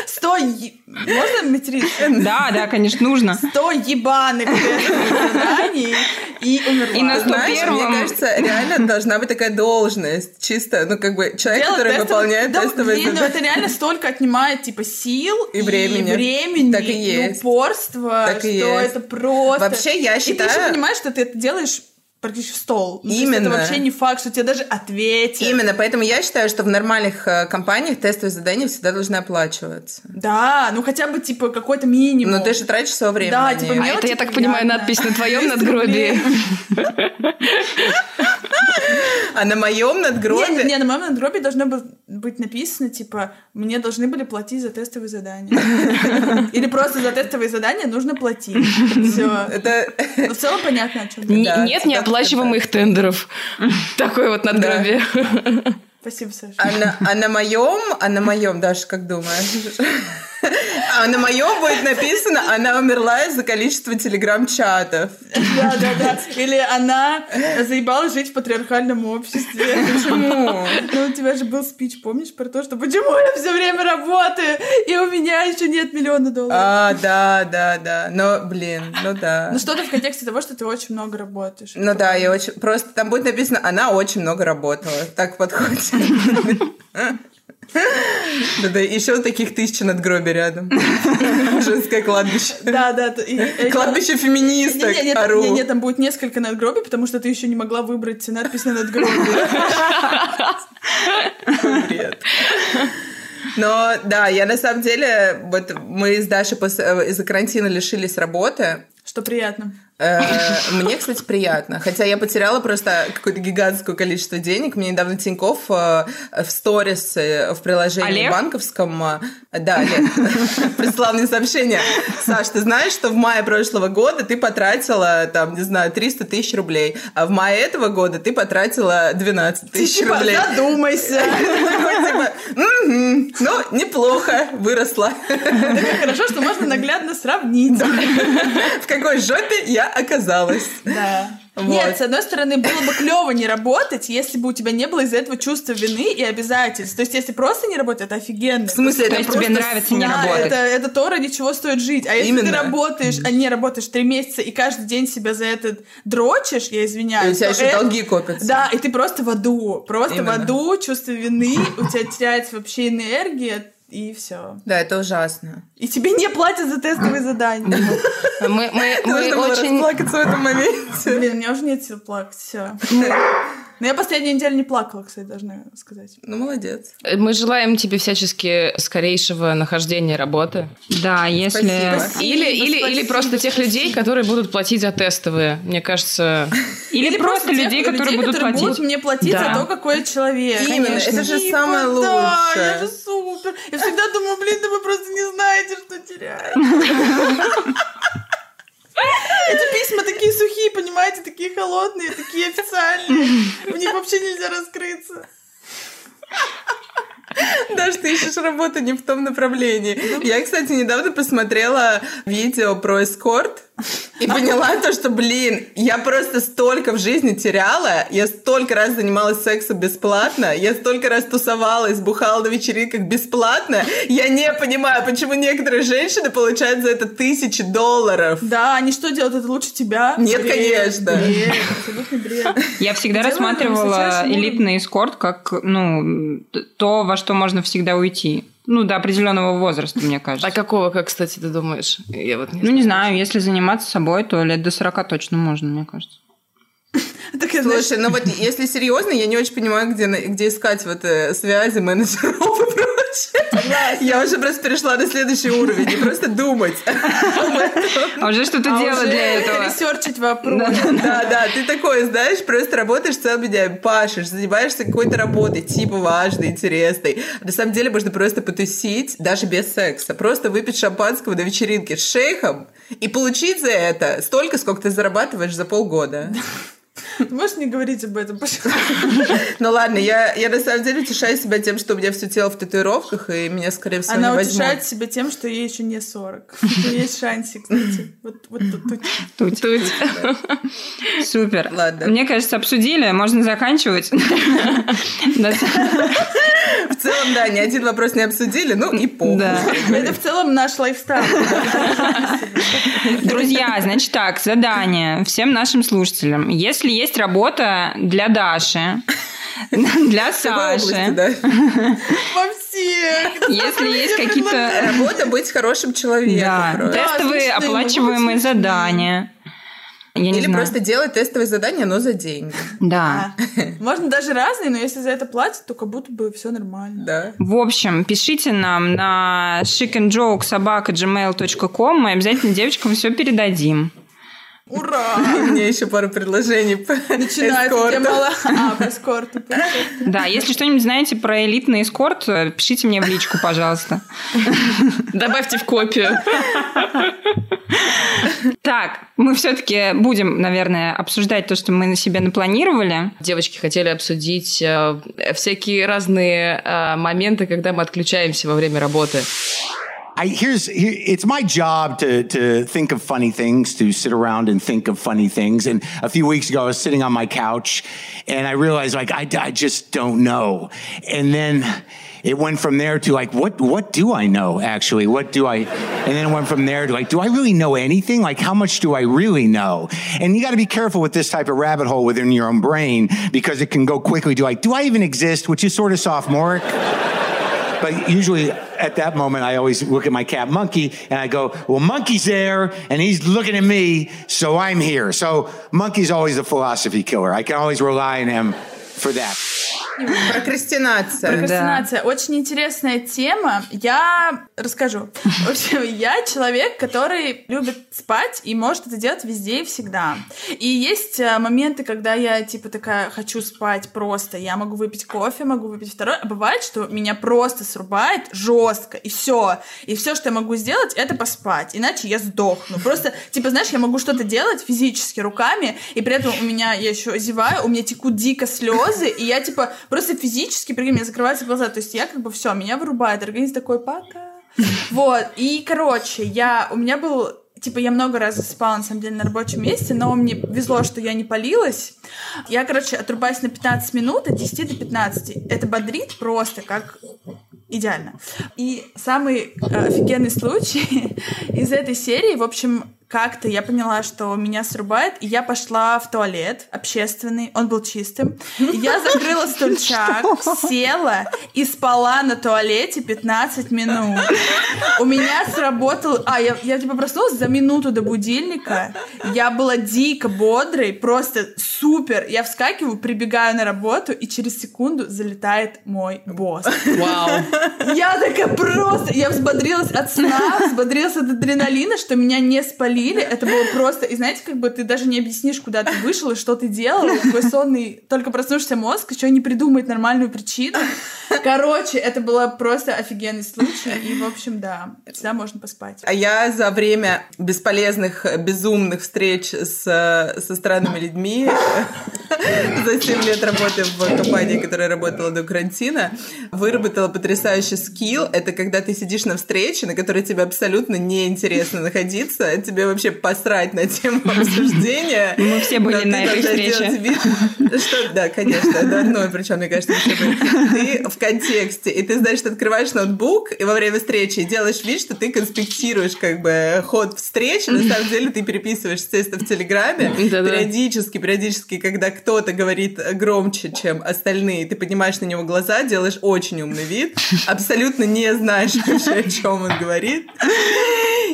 Сто... е- Можно материться? Да, да, конечно, нужно. Сто ебаных тестовых заданий и умерла. И на Знаешь, первом- мне кажется, реально должна быть такая должность. Чисто, ну, как бы, человек, который выполняет Да, тестовые блин, ну задания. это реально столько отнимает, типа, сил И времени. времени, Так и есть. упорства, Так что и есть. это просто... Вообще, я И ты еще считаю- понимаешь, что ты это делаешь практически в стол. Ну, Именно. это вообще не факт, что тебе даже ответят. Именно, поэтому я считаю, что в нормальных э, компаниях тестовые задания всегда должны оплачиваться. Да, ну хотя бы, типа, какой-то минимум. Но ты же тратишь свое время Да, на типа. А это, я так понимаю, приятно. надпись на твоем 200 надгробии. А на моем надгробе... Не, не, на моем надгробии должно бы- быть написано, типа, мне должны были платить за тестовые задания. *laughs* Или просто за тестовые задания нужно платить. Все. Это... Ну, в целом понятно, о чем Нет да, неоплачиваемых тендеров. *laughs* Такой вот надгробие. *laughs* Спасибо, Саша. А на, а на моем, а на моем, Даша, как думаешь? А на моем будет написано, она умерла из-за количества телеграм-чатов. Да, да, да. Или она заебалась жить в патриархальном обществе. Почему? Ну, у тебя же был спич, помнишь, про то, что почему я все время работаю, и у меня еще нет миллиона долларов. А, да, да, да. Но, блин, ну да. Ну, что-то в контексте того, что ты очень много работаешь. Ну да, я очень... Просто там будет написано, она очень много работала. Так подходит. Да-да, еще таких тысяч надгробий рядом. *laughs* Женское кладбище. Да, да. т- и- и- Кладбище феминисток. Не, не, не, ору. не, не, там будет несколько надгробий, потому что ты еще не могла выбрать надпись на надгробии. *laughs* Бред. Но да, я на самом деле, вот мы с Дашей э, из-за карантина лишились работы. Что приятно. Э, Мне, кстати, приятно. Хотя я потеряла просто какое-то гигантское количество денег. Мне недавно Тиньков э, в сторис в приложении Олег? банковском... э, Да, Олег. *laughs* Прислал мне сообщение. Саш, ты знаешь, что в мае прошлого года ты потратила, там, не знаю, 300 тысяч рублей, а в мае этого года ты потратила 12 тысяч Типа, рублей. задумайся. *laughs* Типа, «Мгм, ну, неплохо, выросла. Хорошо, что можно наглядно сравнить. *laughs* В какой жопе я оказалась. Да. Вот. Нет, с одной стороны, было бы клево не работать, если бы у тебя не было из-за этого чувства вины и обязательств. То есть, если просто не работать, это офигенно. В смысле, То это есть тебе нравится не Да, работать. это, это то, ради чего стоит жить. А если ты работаешь, а не работаешь три месяца и каждый день себя за это дрочишь, я И извиняюсь. у тебя еще это- долги копятся. Да, и ты просто в аду. Просто Именно. в аду, чувство вины, у тебя теряется вообще энергия, и все. Да, это ужасно. И тебе не платят за тестовые задания. Мы, мы, мы очень... расплакаться в этом моменте. Блин, у меня уже нет сил плакать, все. Но я последнюю неделю не плакала, кстати, должна сказать. Ну, молодец. Мы желаем тебе всячески скорейшего нахождения работы. Да, если... Спасибо. Или, или, спасибо, или просто тех людей, которые будут платить за тестовые. Мне кажется, *laughs* Или, просто тех людей, которые будут которые платить. будут мне платить Да. за то, какой я человек. Именно, это же Типа, самое Да, лучшее. я же супер. Я всегда думаю, блин, да вы просто не знаете, что теряете. Эти письма такие сухие, понимаете, такие холодные, такие официальные. В них вообще нельзя раскрыться. Даже ты ищешь работу не в том направлении. Я, кстати, недавно посмотрела видео про эскорт и поняла то, что, блин, я просто столько в жизни теряла, я столько раз занималась сексом бесплатно, я столько раз тусовалась, бухала на вечеринках бесплатно. Я не понимаю, почему некоторые женщины получают за это тысячи долларов. Да, они что делают? Это лучше тебя? Нет, Бред. конечно. Бред, абсолютный бред. Я всегда Делаем рассматривала высочайший элитный эскорт как, ну, то, во что можно всегда уйти. Ну, до определенного возраста, мне кажется. а какого, как, кстати, ты думаешь? Я вот не Ну, не знаю, если заниматься собой, то лет до 40 точно можно, мне кажется. *laughs* Слушай, ну вот если серьезно, я не очень понимаю, где, где искать вот э, связи менеджеров и прочее. Я уже просто перешла на следующий уровень, не просто думать. *laughs* А уже что-то а делать для этого. ресерчить вопрос. Да, да, ты такой, знаешь, просто работаешь целыми днями, пашешь, занимаешься какой-то работой, типа важной, интересной. На самом деле можно просто потусить, даже без секса, просто выпить шампанского на вечеринке с шейхом и получить за это столько, сколько ты зарабатываешь за полгода. *laughs* Ты можешь не говорить об этом, пожалуйста? Ну ладно, я, я на самом деле утешаю себя тем, что у меня все тело в татуировках, и меня, скорее всего, Она не возьмут. утешает себя тем, что ей еще не 40. Что Есть шансик, кстати. Вот, вот тут, тут. Тут. Супер. Ладно. Мне кажется, обсудили, можно заканчивать. В целом, да, ни один вопрос не обсудили, ну и. Да. Это в целом наш лайфстайл. Друзья, значит так, задание всем нашим слушателям. Если есть работа для Даши, *laughs* для области, Саши, да. *laughs* Во всех. если есть какие-то Работа быть хорошим человеком. да, тестовые оплачиваемые задания. Я не Или знаю. просто делать тестовые задания, но за деньги. Да. *laughs* Можно даже разные, но если за это платят, то как будто бы все нормально. Да. В общем, пишите нам на chickenjokesobaka.gmail.com, мы обязательно девочкам все передадим. Ура! *laughs* У меня еще пару предложений по Начинается тема... А, по эскорту. Да, если что-нибудь знаете про элитный эскорт, пишите мне в личку, пожалуйста. Добавьте в копию. Так, мы все-таки будем, наверное, обсуждать то, что мы на себе напланировали. Девочки хотели обсудить э, всякие разные э, моменты, когда мы отключаемся во время работы. I, here's here, it's my job to to think of funny things, to sit around and think of funny things. And a few weeks ago, I was sitting on my couch, and I realized like I, I just don't know. And then it went from there to like what what do I know actually? What do I? And then it went from there to like do I really know anything? Like how much do I really know? And you got to be careful with this type of rabbit hole within your own brain because it can go quickly to like do I even exist? Which is sort of sophomoric. But usually at that moment, I always look at my cat Monkey and I go, well, Monkey's there and he's looking at me, so I'm here. So Monkey's always a philosophy killer. I can always rely on him for that. Прокрастинация. Прокрастинация. Очень интересная тема. Я расскажу. В общем, *laughs* я человек, который любит спать и может это делать везде и всегда. И есть э, моменты, когда я типа такая хочу спать просто. Я могу выпить кофе, могу выпить второй. А бывает, что меня просто срубает жестко и все. И все, что я могу сделать, это поспать. Иначе я сдохну. Просто, типа, знаешь, я могу что-то делать физически руками, и при этом у меня я еще зеваю, у меня текут дико слезы, и я типа просто физически, прикинь, меня закрываются глаза. То есть я как бы все, меня вырубает. Организм такой, пока. *laughs* Вот. И, короче, я, у меня был Типа, я много раз засыпала, на самом деле, на рабочем месте, но мне везло, что я не палилась. Я, короче, отрубаюсь на 15 минут, от 10 до 15. Это бодрит просто, как идеально. И самый э, офигенный случай *laughs* из этой серии, в общем, как-то я поняла, что меня срубает, и я пошла в туалет общественный, он был чистым. Я закрыла *laughs* стульчак, села и спала на туалете 15 минут. У меня сработал... А, я, я типа проснулась за минуту до будильника. Я была дико бодрой, просто супер. Я вскакиваю, прибегаю на работу, и через секунду залетает мой босс. Вау. Я такая просто... Я взбодрилась от сна, взбодрилась от адреналина, что меня не спалили. Это было просто... И знаете, как бы ты даже не объяснишь, куда ты вышел и что ты делал. Твой сонный, только проснувшийся мозг еще не придумает нормальную причину. Короче, это было просто офигенный случай. И, в общем, да, всегда можно поспать. А я за время бесполезных, безумных встреч с, со странными людьми *laughs* за 7 лет работы в компании, которая работала до карантина, выработала потрясающий скилл. Это когда ты сидишь на встрече, на которой тебе абсолютно неинтересно находиться, тебе вообще посрать на тему *laughs* обсуждения. Мы все были на этой встрече. что, да, конечно, это одно, причем, мне кажется, были. Ты в контексте, и ты, значит, открываешь ноутбук, и во время встречи делаешь вид, что ты конспектируешь как бы ход встречи, на самом деле ты переписываешь, естественно, в Телеграме, *laughs* периодически, периодически, когда кто-то говорит громче, чем остальные, ты поднимаешь на него глаза, делаешь очень умный вид, абсолютно не знаешь *laughs* вообще, о чем он говорит.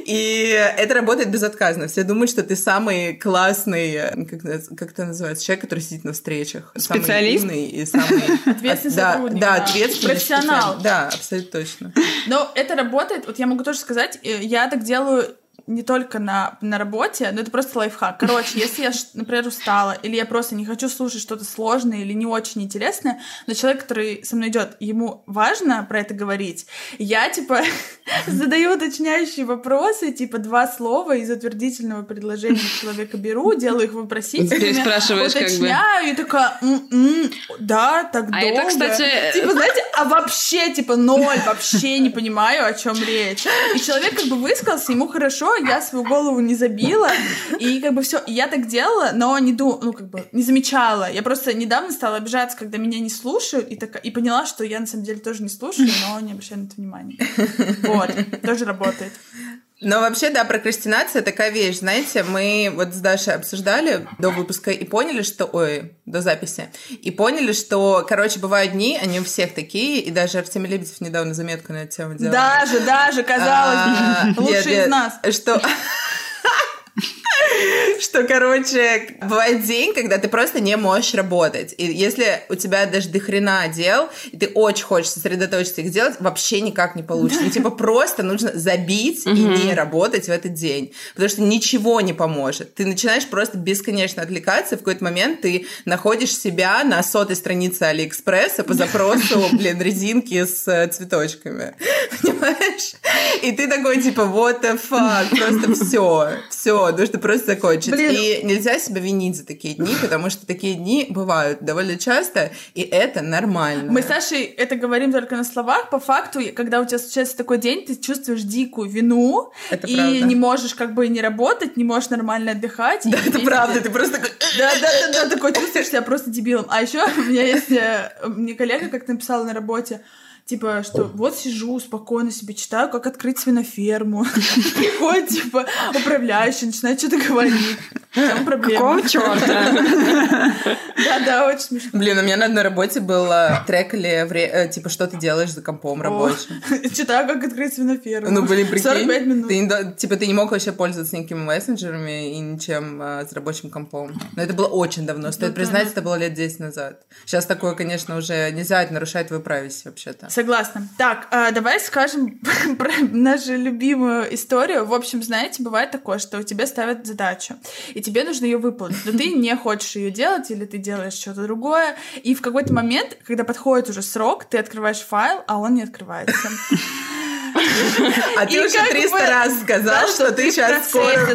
И это работает безотказно. Все думают, что ты самый классный, э, как, как это называется, человек, который сидит на встречах. Самый Специалист? умный и самый... *laughs* Ответственный да, сотрудник, Да, да. ответственный. Профессионал. Да, абсолютно точно. Но это работает. Вот я могу тоже сказать, э, я так делаю не только на, на работе, но это просто лайфхак. Короче, *laughs* если я, например, устала, или я просто не хочу слушать что-то сложное или не очень интересное, но человек, который со мной идет, ему важно про это говорить, я, типа, *laughs* задаю уточняющие вопросы, типа, два слова из утвердительного предложения *laughs* человека беру, делаю их вопросительными, уточняю, и такая, «М-м, да, так А долго. это, кстати, Типа, знаете, а вообще, типа, ноль, вообще не понимаю, о чем речь. И человек как бы высказался, ему хорошо, я свою голову не забила, и как бы все. Я так делала, но не ду, ну как бы не замечала. Я просто недавно стала обижаться, когда меня не слушают, и, так, и поняла, что я на самом деле тоже не слушаю, но не обращаю на это внимания. Вот, тоже работает. Но вообще, да, прокрастинация такая вещь. Знаете, мы вот с Дашей обсуждали до выпуска и поняли, что... Ой, до записи. И поняли, что, короче, бывают дни, они у всех такие, и даже Артемий Лебедев недавно заметку на эту тему делал. Даже, даже, казалось А, бы, лучший нет, из нас. Что... *laughs* *laughs* Что, короче, бывает день, когда ты просто не можешь работать. И если у тебя даже до хрена дел, и ты очень хочешь сосредоточиться их делать, вообще никак не получится. Ну, типа, просто нужно забить и не работать в этот день. Потому что ничего не поможет. Ты начинаешь просто бесконечно отвлекаться, и в какой-то момент ты находишь себя на сотой странице Алиэкспресса по запросу, *laughs* блин, резинки с э, цветочками. *laughs* Понимаешь? И ты такой, типа, what the fuck, просто все, все, нужно просто закончить. Блин. И нельзя себя винить за такие дни, потому что такие дни бывают довольно часто, и это нормально. Мы с Сашей это говорим только на словах. По факту, когда у тебя случается такой день, ты чувствуешь дикую вину Это и правда. не можешь как бы не работать, не можешь нормально отдыхать. Да, это правда, ты просто такой... Да, да, да, да, такой чувствуешь себя просто дебилом. А еще у меня есть, э, мне коллега как написала на работе, Типа, что вот сижу, спокойно себе читаю, как открыть свиноферму. *laughs* Приходит, типа, управляющий, начинает что-то говорить. Чем *laughs* проблема? Какого черта? Да-да, *laughs* очень смешно. Блин, у меня на одной работе было трек или э, типа, что ты делаешь за компом рабочим. *laughs* Читаю, как открыть свиноферму. Ну, блин, прикинь. 45 минут. Типа, ты не мог вообще пользоваться никакими мессенджерами и ничем а, с рабочим компом. Но это было очень давно. Стоит признать, это было лет 10 назад. Сейчас такое, конечно, уже нельзя, это нарушает твою privacy вообще-то. Согласна. Так, а, давай скажем про нашу любимую историю. В общем, знаете, бывает такое, что тебе ставят задачу, и тебе нужно ее выполнить, но ты не хочешь ее делать, или ты делаешь что-то другое, и в какой-то момент, когда подходит уже срок, ты открываешь файл, а он не открывается. А ты уже как 300 бы, раз сказал, что ты сейчас скоро...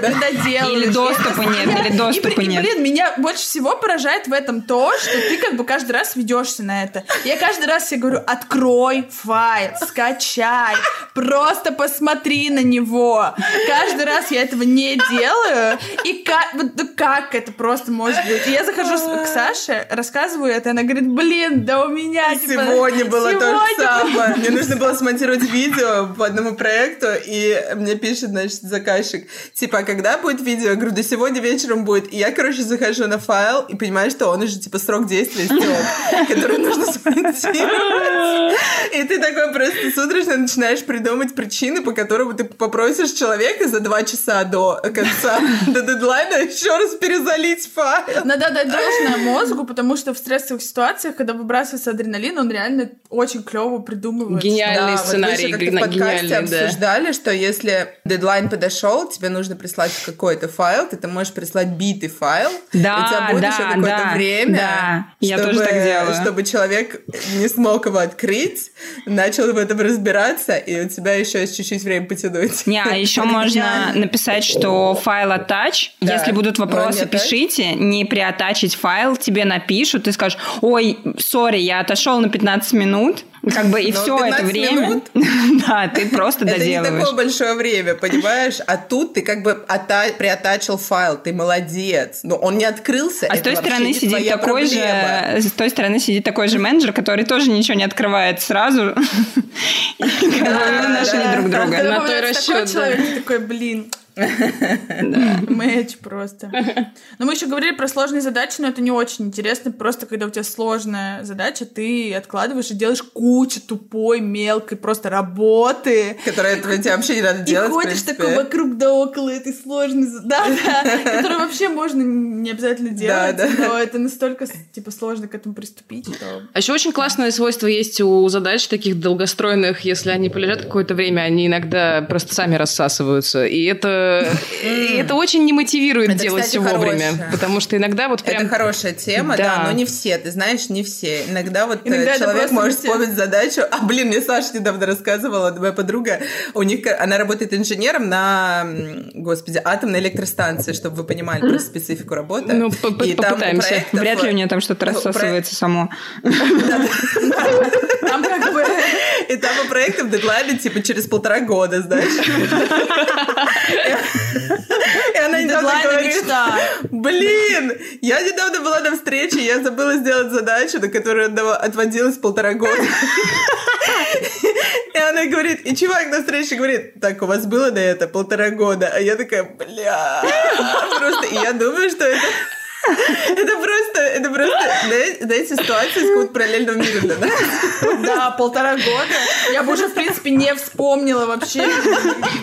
Или доступа нет, Я- или доступа нет. Блин, меня больше всего поражает в этом то, что ты как бы каждый раз ведешься на это. Я каждый раз себе говорю, открой файл, скачай, просто посмотри на него. Каждый раз я этого не делаю. И как, ну это просто может быть? И я захожу к Саше, рассказываю это, и она говорит, блин, да у меня... типа, Сегодня было то же сегодня самое. *laughs* Мне нужно было смонтировать видео по одному проекту, и мне пишет, значит, заказчик, типа, а когда будет видео? Я говорю, да сегодня вечером будет. И я, короче, захожу на файл и понимаю, что он уже, типа, срок действия истек, *laughs* который нужно смонтировать. И ты такой просто судорожно начинаешь придумать причины, по которым ты попросишь человека за два часа до конца, до дедлайна еще раз перезалить файл. Надо дать должное мозгу, потому что в стрессовых ситуациях, когда выбрасывается адреналин, он реально очень клево придумывает. Гениальный Да, вот сценарий, подкасте гениальный, да. обсуждали, что если дедлайн подошел, тебе нужно прислать какой-то файл, ты, ты можешь прислать битый файл, Да, у тебя будет да, еще какое-то да, время, да. Я чтобы, тоже так делаю. чтобы человек не смог его открыть, начал в этом разбираться, и у тебя еще есть чуть-чуть время потянуть. Не, а еще можно написать, что файл attach. Да. Если будут вопросы, пишите. Не приотачить файл, тебе напишут. Ты скажешь, ой, сори, я отошел на 15 минут. Как бы и Но все это 15 время. минут? *laughs* Да, ты просто Это не доделываешь. такое большое время, понимаешь? А тут ты как бы ота- приотачил файл, ты молодец. Но он не открылся. А с той стороны сидит такой проблема. же, с той стороны сидит такой же менеджер, который тоже ничего не открывает сразу. *laughs* И как бы мы нашли друг друга. На то и появляется такой расчет, человек, ты такой, блин, *laughs* Мэч просто. *laughs* Но мы еще говорили про сложные задачи, но это не очень интересно. Просто когда у тебя сложная задача, ты откладываешь и делаешь кучу тупой, мелкой просто работы. Которое этого тебе вообще не надо И делать, в ходишь такой вокруг да около этой сложной... за- Да, *laughs* да, которую вообще можно не обязательно делать, но это настолько, типа, сложно к этому приступить. А еще очень классное свойство есть у задач таких долгостройных, если они полежат какое-то время, они иногда просто сами рассасываются. И это, и это очень не мотивирует делать все вовремя. Потому что иногда вот прям... Это хорошая тема, да. Но не все, ты знаешь, не все. Иногда вот э, человек просто может вспомнить задачу. А, блин, мне Саша недавно рассказывала, моя подруга, у них, ко- она работает инженером на, господи, атомной электростанции, чтобы вы понимали про специфику работы. Ну, попытаемся. Вряд ли у нее там что-то Ну, рассасывается само. Там как бы... И там по проектам дедлайны типа через полтора года, знаешь. *laughs* И она недавно говорит, блин, я недавно была на встрече, я забыла сделать задачу, на которую отводилась полтора года. И она говорит, и чувак на встрече говорит, так, у вас было до этого полтора года? А я такая, бля, просто, и я думаю, что это это просто, это просто, знаете, знаете, ситуация из какого-то параллельного мира для нас. Да, полтора года. Я бы уже, в принципе, не вспомнила вообще,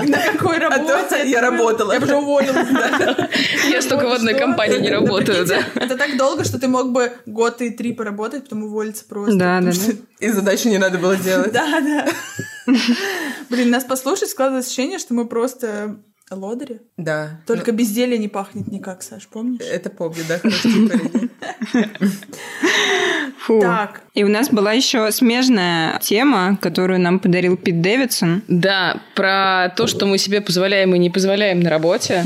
на какой А работе. то я работала. Я бы уже уволилась. да. Я столько в одной компании не работаю, да. Это так долго, что ты мог бы год и три поработать, потом уволиться просто. Да, да, И задачу не надо было делать. Да, да. Блин, нас послушать складывается ощущение, что мы просто лодыри. Да. Только безделье не пахнет никак, Саш, помнишь? Это помню, да. *laughs* Фу. Так. И у нас была еще смежная тема, которую нам подарил Пит Дэвидсон. Да, про то, что мы себе позволяем и не позволяем на работе.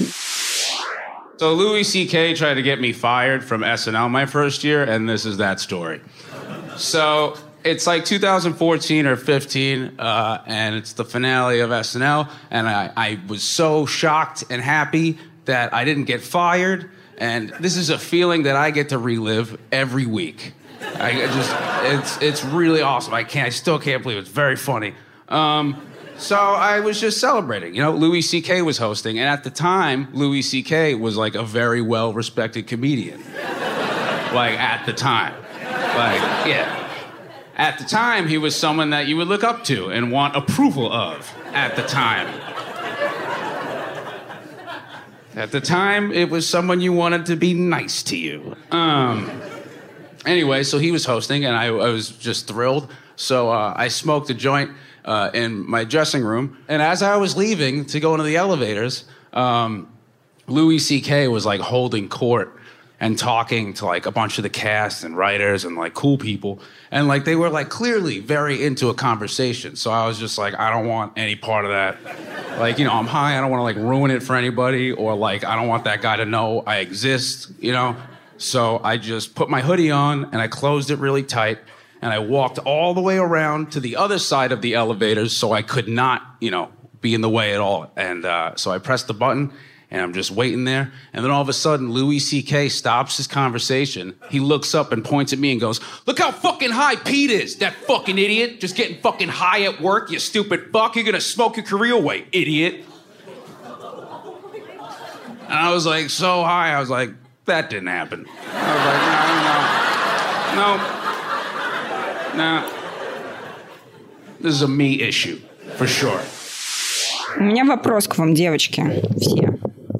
So Louis C.K. tried to get me fired from SNL my first year, and this is that story. So it's like 2014 or 15, uh, and it's the finale of SNL, and I, I was so shocked and happy that I didn't get fired, and this is a feeling that I get to relive every week. I just, it's, it's really awesome. I can't, I still can't believe it. It's very funny. Um, so I was just celebrating. You know, Louis C.K. was hosting, and at the time, Louis C.K. was like a very well respected comedian. like, at the time. Like, yeah. At the time, he was someone that you would look up to and want approval of at the time. At the time, it was someone you wanted to be nice to you. Um, anyway, so he was hosting, and I, I was just thrilled. So uh, I smoked a joint uh, in my dressing room, and as I was leaving to go into the elevators, um, Louis C.K. was like holding court and talking to like a bunch of the cast and writers and like cool people, and like they were like clearly very into a conversation. So I was just like, I don't want any part of that. Like, you know, I'm high. I don't want to like ruin it for anybody, or like I don't want that guy to know I exist. You know. So I just put my hoodie on and I closed it really tight. And I walked all the way around to the other side of the elevators so I could not, you know, be in the way at all. And uh, so I pressed the button And I'm just waiting there. And then all of a sudden, Louis C.K. stops his conversation. He looks up and points at me and goes, Look how fucking high Pete is, that fucking idiot. Just getting fucking high at work, you stupid fuck. You're gonna smoke your career away, idiot. And I was like, so high. I was like, that didn't happen. I was like, no, no, no. No. This is a me issue, for sure. У меня вопрос к вам, девочки, все.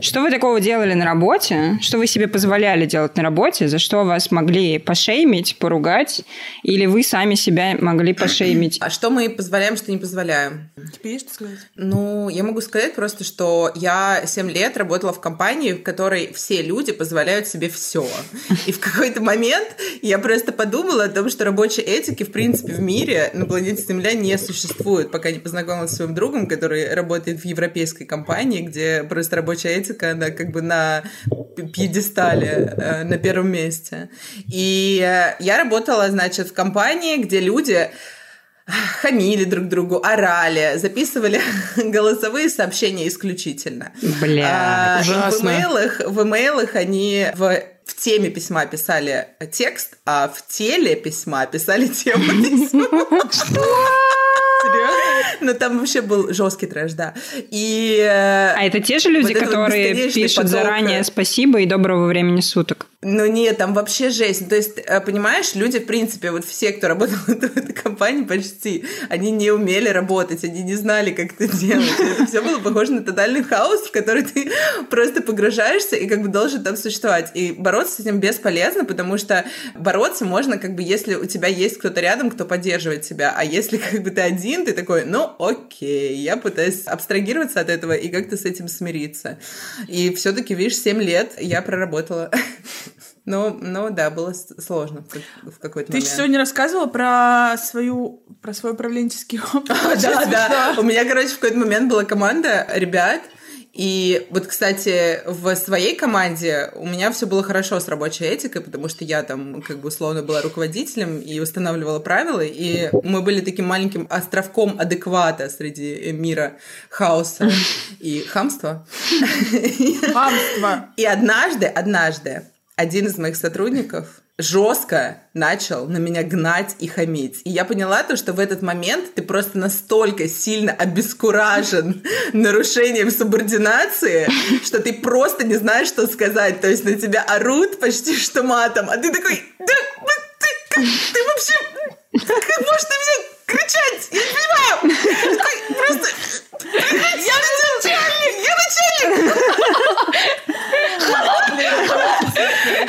Что вы такого делали на работе? Что вы себе позволяли делать на работе? За что вас могли пошеймить, поругать? Или вы сами себя могли пошеймить? А что мы позволяем, что не позволяем? Тебе есть что сказать? Ну, я могу сказать просто, что я 7 лет работала в компании, в которой все люди позволяют себе все. И в какой-то момент я просто подумала о том, что рабочей этики, в принципе, в мире на планете Земля не существует, пока не познакомилась с своим другом, который работает в европейской компании, где просто рабочая этика, она как бы на пьедестале, э, на первом месте. И э, я работала, значит, в компании, где люди хамили друг другу, орали, записывали *laughs* голосовые сообщения исключительно. Бля, А, ужасно. В имейлах, в имейлах они в, в теме письма писали текст, а в теле письма писали тему письма. Серьезно? Ну, там вообще был жесткий трэш, да. И... э, А это те же люди, вот которые пишут заранее э, спасибо и доброго времени суток? Ну нет, там вообще жесть. То есть, э, понимаешь, люди, в принципе, вот все, кто работал в этой компании почти, они не умели работать, они не знали, как это делать. Это все было похоже на тотальный хаос, в который ты просто погружаешься и как бы должен там существовать. И бороться с этим бесполезно, потому что бороться можно, как бы, если у тебя есть кто-то рядом, кто поддерживает тебя. А если как бы ты один, ты такой, ну окей, я пытаюсь абстрагироваться от этого и как-то с этим смириться. И все-таки, видишь, 7 лет я проработала. Ну, ну да, было сложно в, как- в какой-то Ты момент. сегодня рассказывала про свою про свой управленческий *laughs* опыт. А, да, да. У меня, короче, в какой-то момент была команда ребят, и вот, кстати, в своей команде у меня все было хорошо с рабочей этикой, потому что я там, как бы, условно была руководителем и устанавливала правила, и мы были таким маленьким островком адеквата среди мира хаоса *laughs* и хамства. Хамство. И однажды, однажды один из моих сотрудников жестко начал на меня гнать и хамить. И я поняла то, что в этот момент ты просто настолько сильно обескуражен *laughs* нарушением субординации, что ты просто не знаешь, что сказать. То есть на тебя орут почти что матом, а ты такой, да, как, ты вообще, как можешь на меня кричать? Я не понимаю. Такой, просто, я начальник, я начальник.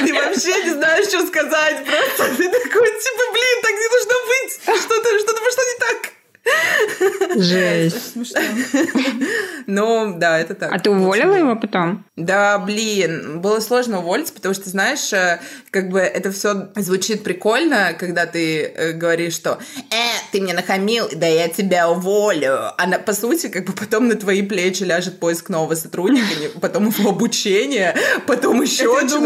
Ты вообще не знаешь, что сказать. Просто ты такой, типа, блин, так не должно быть. Что-то, что-то пошло не так. Жесть. Смешно. Ну, да, это так. А ты уволила его потом? Да, блин, было сложно уволиться, потому что, знаешь, э, как бы это все звучит прикольно, когда ты э, говоришь, что «Э, ты мне нахамил, да я тебя уволю». А на- по сути, как бы потом на твои плечи ляжет поиск нового сотрудника, потом его обучение, потом еще чего-то.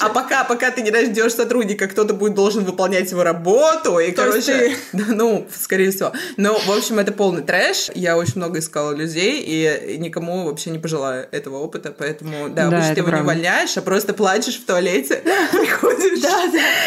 а пока, пока ты не найдешь сотрудника, кто-то будет должен выполнять его работу, и, короче, *laughs* ну, скорее всего. Ну, в общем, это полный трэш. Я очень много искала людей, и никому вообще не пожелаю этого опыта, поэтому, да, Да, обычно ты его не правда. увольняешь, а просто плачешь в туалете, *laughs* приходишь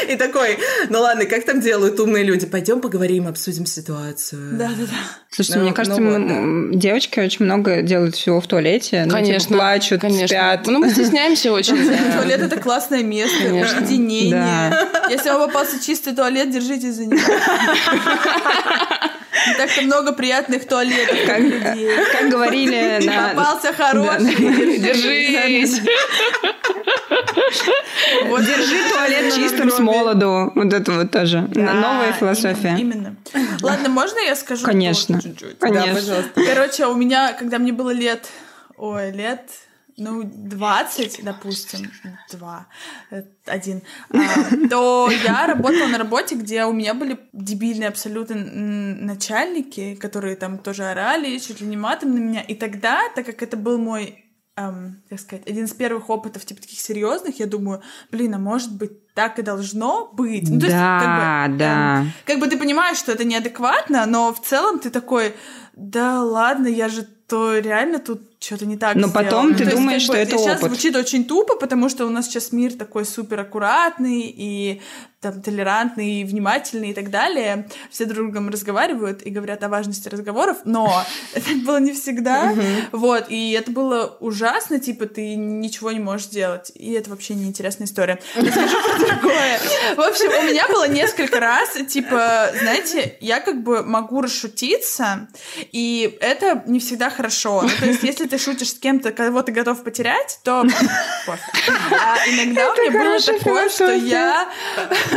и такой, ну ладно, как там делают умные люди? Пойдем поговорим, обсудим ситуацию. Да-да-да. Слушайте, Ну, мне кажется, ну вот, м, девочки очень много делают всего в туалете. Ну, типа, Конечно. плачут, конечно. спят. Ну, мы стесняемся *laughs* очень. да. Туалет это классное место, Конечно. уединение. Да. Если вам попался чистый туалет, держитесь за него. *laughs* Не так-то много приятных туалетов, как людей. Как говорили *laughs* на... Попался хороший. *laughs* Держись. *laughs* Вот Держи туалет чистым с молоду. Вот это вот тоже. Новая философия. Именно. Ладно, можно я скажу? Конечно. Конечно. Короче, у меня, когда мне было лет... Ой, лет... Ну, 20, допустим, два, э, один, а, *laughs* то я работала на работе, где у меня были дебильные абсолютно начальники, которые там тоже орали, чуть ли не матом на меня. И тогда, так как это был мой эм, как сказать, один из первых опытов, типа, таких серьезных, я думаю, блин, а может быть, так и должно быть? Ну, то есть, Да, как бы, да. эм, как бы ты понимаешь, что это неадекватно, но в целом ты такой, да ладно, я же то реально тут что-то не так Но сделала. потом Ну, ты есть, думаешь, как бы, что это сейчас опыт. звучит очень тупо, потому что у нас сейчас мир такой супер аккуратный и там толерантный, и внимательный и так далее. Все друг с другом разговаривают и говорят о важности разговоров, но *laughs* это было не всегда. Вот, и это было ужасно, типа, ты ничего не можешь сделать. И это вообще неинтересная история. *laughs* Расскажу про другое. В общем, у меня было несколько раз, типа, знаете, я как бы могу расшутиться, и это не всегда хорошо. Ну, то есть, если ты шутишь с кем-то, кого ты готов потерять, то. *laughs* А иногда у меня было такое, что я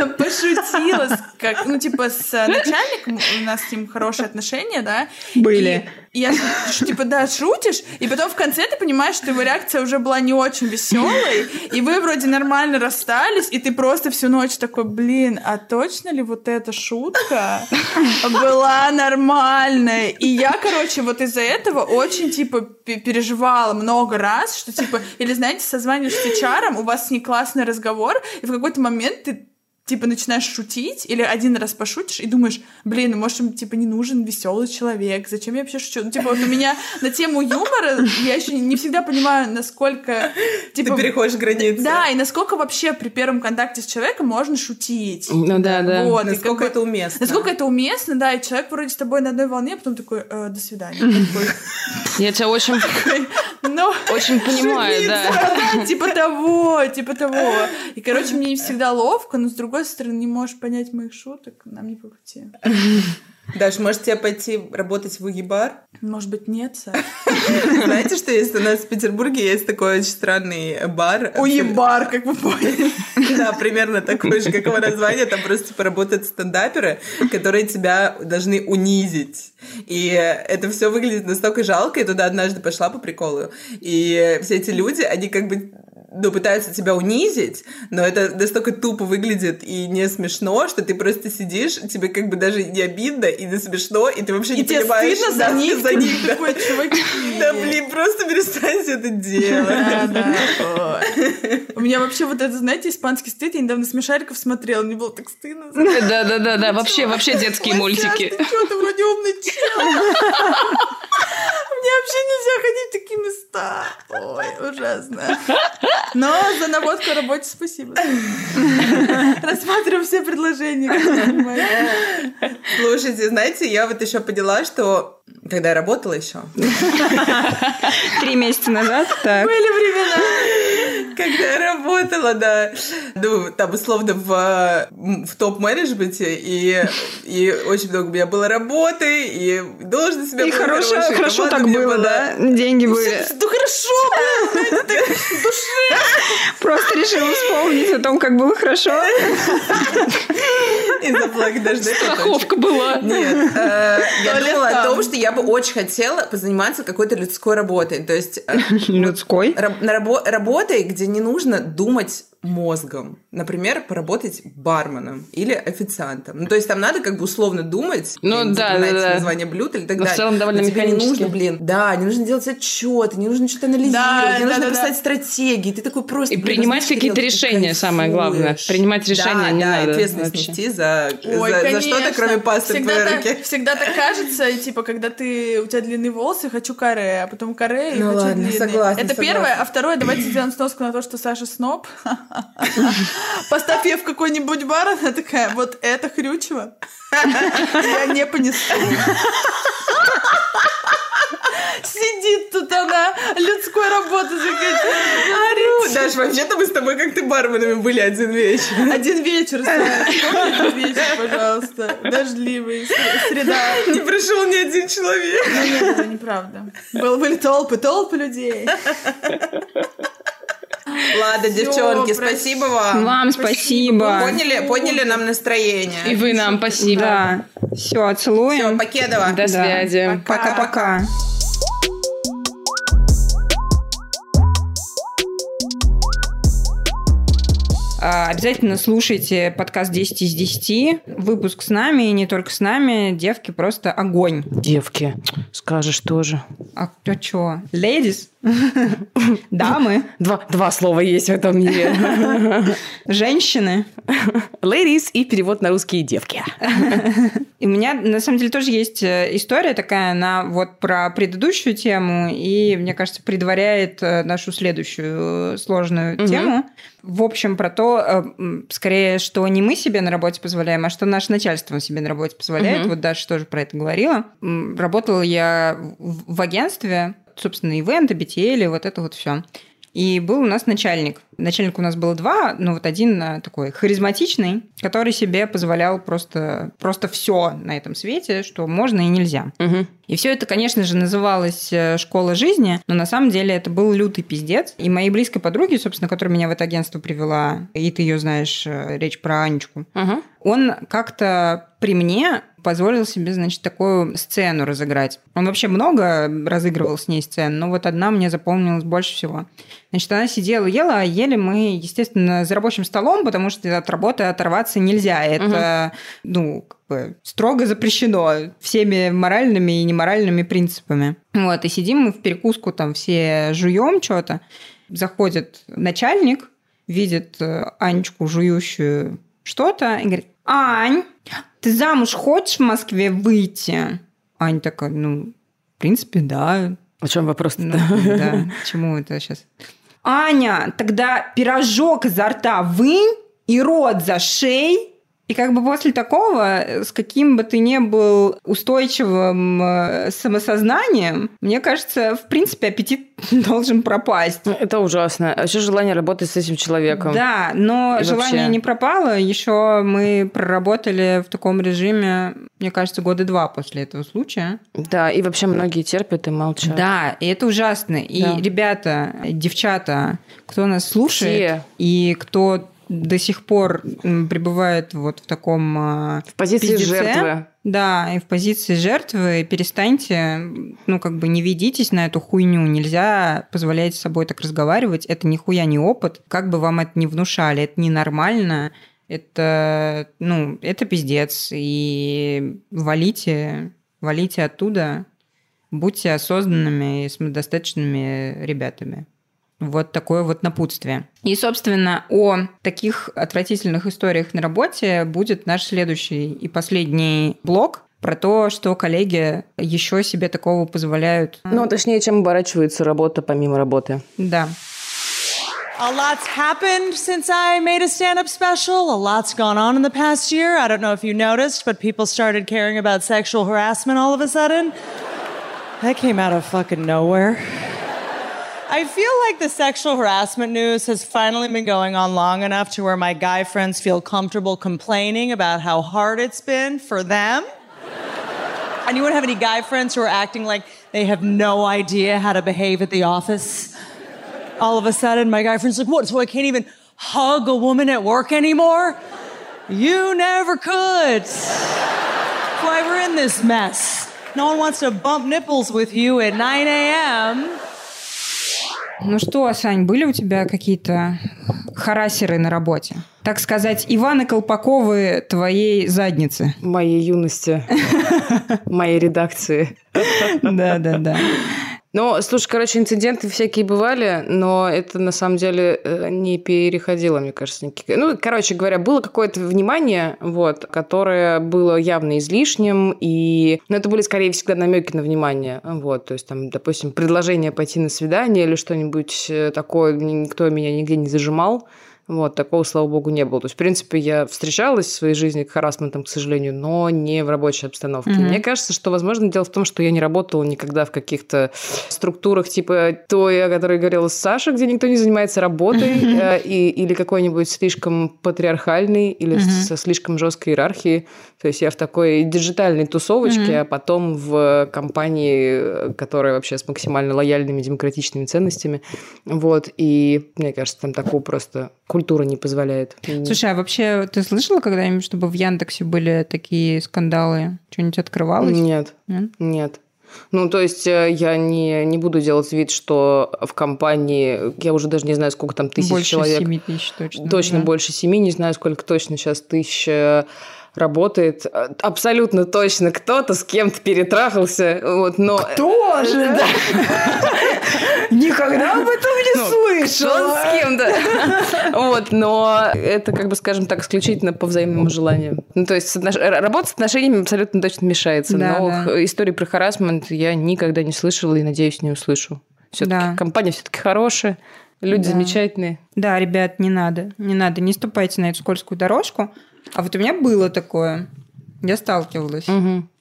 *laughs* пошутила, как, ну, типа, с начальником, у нас с ним хорошие отношения, да. Были. И я, типа, да, шутишь, и потом в конце ты понимаешь, что его реакция уже была не очень веселой, и вы вроде нормально расстались, и ты просто всю ночь такой, блин, а точно ли вот эта шутка была нормальная? И я, короче, вот из-за этого очень, типа, пе- переживала много раз, что, типа, или, знаете, созваниваешь с HR, у вас не классный разговор, и в какой-то момент ты типа начинаешь шутить или один раз пошутишь и думаешь, блин, ну может им типа не нужен веселый человек, зачем я вообще шучу? Ну, типа вот у меня на тему юмора я еще не всегда понимаю, насколько типа Ты переходишь границы. да, и насколько вообще при первом контакте с человеком можно шутить. Ну да, да. Вот, Насколько как бы- это уместно. Насколько это уместно, да, и человек вроде с тобой на одной волне, а потом такой, «Э, до свидания. Такой, Я тебя очень, Ну, очень понимаю, да, типа того, типа того. И, короче, мне не всегда ловко, но с другой стороны, не можешь понять моих шуток, нам не по пути. *laughs* Даш, может тебе пойти работать в Угибар? Может быть, нет, Саш? *laughs* Знаете, что есть у нас в Петербурге есть такой очень странный бар. Уебар, как вы поняли. *laughs* Да, примерно такое же, как его название. Там просто типа работают стендаперы, которые тебя должны унизить. И это все выглядит настолько жалко. Я туда однажды пошла по приколу. И все эти люди, они как бы ну, пытаются тебя унизить, но это настолько тупо выглядит и не смешно, что ты просто сидишь, тебе как бы даже не обидно и не смешно, и ты вообще И не тебе понимаешь... стыдно да, за них? За них, да. Такой, чуваки. Да, блин, просто перестаньте это делать. Да, да. *laughs* У меня вообще вот это, знаете, испанский стыд. Я недавно смешариков смотрела, мне было так стыдно. Да, да, да, да. Вообще, вообще детские мультики. Ты что, ты вроде умный чел. *laughs* Вообще нельзя ходить в такие места. Ой, ужасно. Но за наводку о работе спасибо. Рассматриваем все предложения. Слушайте, знаете, я вот еще поняла, что когда я работала еще, Три месяца назад, так. Были времена. Когда я работала, да, ну, там, условно, в, в топ-менеджменте, и, и очень много у меня было работы, и должность у меня И была хорошо, хорошая, хорошо так было, была. да? Деньги были. Ну хорошо, это так душе. Просто решила вспомнить о том, как было хорошо. И заплакать Страховка была. Нет, э, я думала о том, что я бы очень хотела позаниматься какой-то людской работой. То есть э, *laughs* Людской. работой, где не нужно думать мозгом. Например, поработать барменом или официантом. Ну, то есть там надо как бы условно думать, Ну, да, да, да. название блюд или так Но в далее. целом довольно Но тебе не нужно, блин, да, не нужно делать отчеты, не нужно что-то анализировать, Да, не нужно да, да, писать да. стратегии. Ты такой просто... И блин, принимать какие-то решения, самое главное. Принимать решения да, не да, надо ответственность вообще. нести за, Ой, за, за конечно. что-то, кроме пасты в всегда так. Всегда так кажется, и, типа, когда ты, у тебя длинные волосы, хочу каре, а потом каре, и Ну хочу ладно, длинные. согласна, Это согласна. первое. А второе, давайте сделаем сноску на то, что Саша сноб. *laughs* Поставь ее в какой-нибудь бар, она такая, вот это хрючево. Я не понесу. Сидит тут она, людской работы закатила. Даш, вообще-то мы с тобой как-то барменами были один вечер. Один вечер, этот вечер, пожалуйста. Дождливый, сре- среда. Не пришел ни один человек. Ну, нет, это неправда. Был, были толпы, толпы людей. Ладно, девчонки, спасибо вам. Вам спасибо. Поняли, поняли нам настроение. И вы нам спасибо. Да. Все, Все, целуем. Покедова. До связи. Пока-пока. А, Обязательно слушайте подкаст 10 из 10. Выпуск с нами и не только с нами. Девки просто огонь. Девки, скажешь тоже. А кто чё? Ladies? *laughs* Дамы? Два, два слова есть в этом мире. *laughs* Женщины? Ladies и перевод на русские девки. *laughs* И у меня, на самом деле, тоже есть э, история такая, она вот про предыдущую тему, и, мне кажется, предваряет э, нашу следующую э, сложную Мгм. тему. В общем, про то, скорее, что не мы себе на работе позволяем, а что наше начальство себе на работе позволяет. Мгм. Вот Даша тоже про это говорила. Работала я в агентстве, собственно, ивенты, BTL, вот это вот все. И был у нас начальник. Начальник у нас было два, но вот один э, такой харизматичный, который себе позволял просто, просто все на этом свете, что можно и нельзя. Мгм. И все это, конечно же, называлось э, «Школа жизни», но на самом деле это был лютый пиздец. И моей близкой подруги, собственно, которая меня в это агентство привела, и ты ее знаешь, э, речь про Анечку, Мгм. он как-то при мне позволил себе, значит, такую сцену разыграть. Он вообще много разыгрывал с ней сцен, но вот одна мне запомнилась больше всего. Значит, она сидела, ела, а ели мы, естественно, за рабочим столом, потому что от работы оторваться нельзя. Это, ну, как бы строго запрещено всеми моральными и неморальными принципами. Вот, и сидим мы в перекуску, там все жуем что-то. Заходит начальник, видит э, Анечку, жующую что-то, и говорит, Ань, ты замуж хочешь в Москве выйти? Аня такая, ну, в принципе, да. О чем вопрос-то? Ну, да, *laughs* чему это сейчас? Аня, тогда пирожок изо рта вынь и рот зашей. И как бы после такого, э, с каким бы ты ни был устойчивым э, самосознанием, мне кажется, в принципе, аппетит *laughs* должен пропасть. Это ужасно. А еще желание работать с этим человеком. Да, но И желание вообще. не пропало. Еще мы проработали в таком режиме, мне кажется, года два после этого случая. Да, и вообще многие терпят и молчат. Да, и это ужасно. И Да. ребята, девчата, кто нас слушает Все. и кто до сих пор пребывает вот в таком а, В позиции пиздеце, жертвы. Да, и в позиции жертвы. Перестаньте, ну как бы не ведитесь на эту хуйню, нельзя позволять с собой так разговаривать, это нихуя не опыт, как бы вам это не внушали, это ненормально, это, ну, это пиздец, и валите, валите оттуда, будьте осознанными и самодостаточными ребятами. Вот такое вот напутствие. И, собственно, о таких отвратительных историях на работе будет наш следующий и последний блок про то, что коллеги еще себе такого позволяют. Ну, точнее, чем оборачивается работа помимо работы. Да. A lot's happened since I made a stand up special. A lot's gone on in the past year. I don't know if you noticed, but people started caring about sexual harassment all of a sudden. That came out of fucking nowhere. I feel like the sexual harassment news has finally been going on long enough to where my guy friends feel comfortable complaining about how hard it's been for them. Anyone have any guy friends who are acting like they have no idea how to behave at the office? All of a sudden, my guy friend's like, What? So I can't even hug a woman at work anymore? You never could. That's why we're in this mess. No one wants to bump nipples with you at 9 a.m. Ну что, Сань, были у тебя какие-то харасеры на работе? Так сказать, Иваны Колпаковы твоей задницы. Моей юности. *laughs* Моей редакции. Да, да, да. Ну, слушай, короче, инциденты всякие бывали, но это на самом деле э, не переходило, мне кажется, никаких. Ну, короче говоря, было какое-то внимание, вот, которое было явно излишним, и... Но это были скорее всегда намеки на внимание, вот, то есть там, допустим, предложение пойти на свидание или что-нибудь э, такое, никто меня нигде не зажимал, вот, такого, слава богу, не было. То есть, в принципе, я встречалась в своей жизни к харасментам, к сожалению, но не в рабочей обстановке. Мгм. Мне кажется, что, возможно, дело в том, что я не работала никогда в каких-то структурах типа той, о которой говорила Саша, где никто не занимается работой, э, и, или какой-нибудь слишком патриархальный, или Мгм. со слишком жесткой иерархией. То есть я в такой диджитальной тусовочке, Мгм. а потом в компании, э, которая вообще с максимально лояльными демократичными ценностями. Вот. И мне кажется, там такого просто культура не позволяет. Слушай, а вообще ты слышала когда-нибудь, чтобы в Яндексе были такие скандалы? Что-нибудь открывалось? Нет. Нет? Нет. Ну, то есть э, я не, не буду делать вид, что в компании, я уже даже не знаю, сколько там тысяч Больше человек. 7 тысяч точно. Точно да. больше семи, не знаю, сколько точно сейчас тысяч. Э, работает э, абсолютно точно кто-то с кем-то перетрахался, вот, но... Кто же? *laughs* Никогда об этом не слышала. Что с кем-то. Вот, но это, как бы, скажем так, исключительно по взаимному желанию. Ну, то есть работа с отношениями абсолютно точно мешается. Да, но да. истории про харасмент я никогда не слышала и, надеюсь, не услышу. Все-таки Да. компания все-таки хорошая, люди Да. замечательные. Да, ребят, не надо, не надо, не ступайте на эту скользкую дорожку. А вот у меня было такое. Я сталкивалась.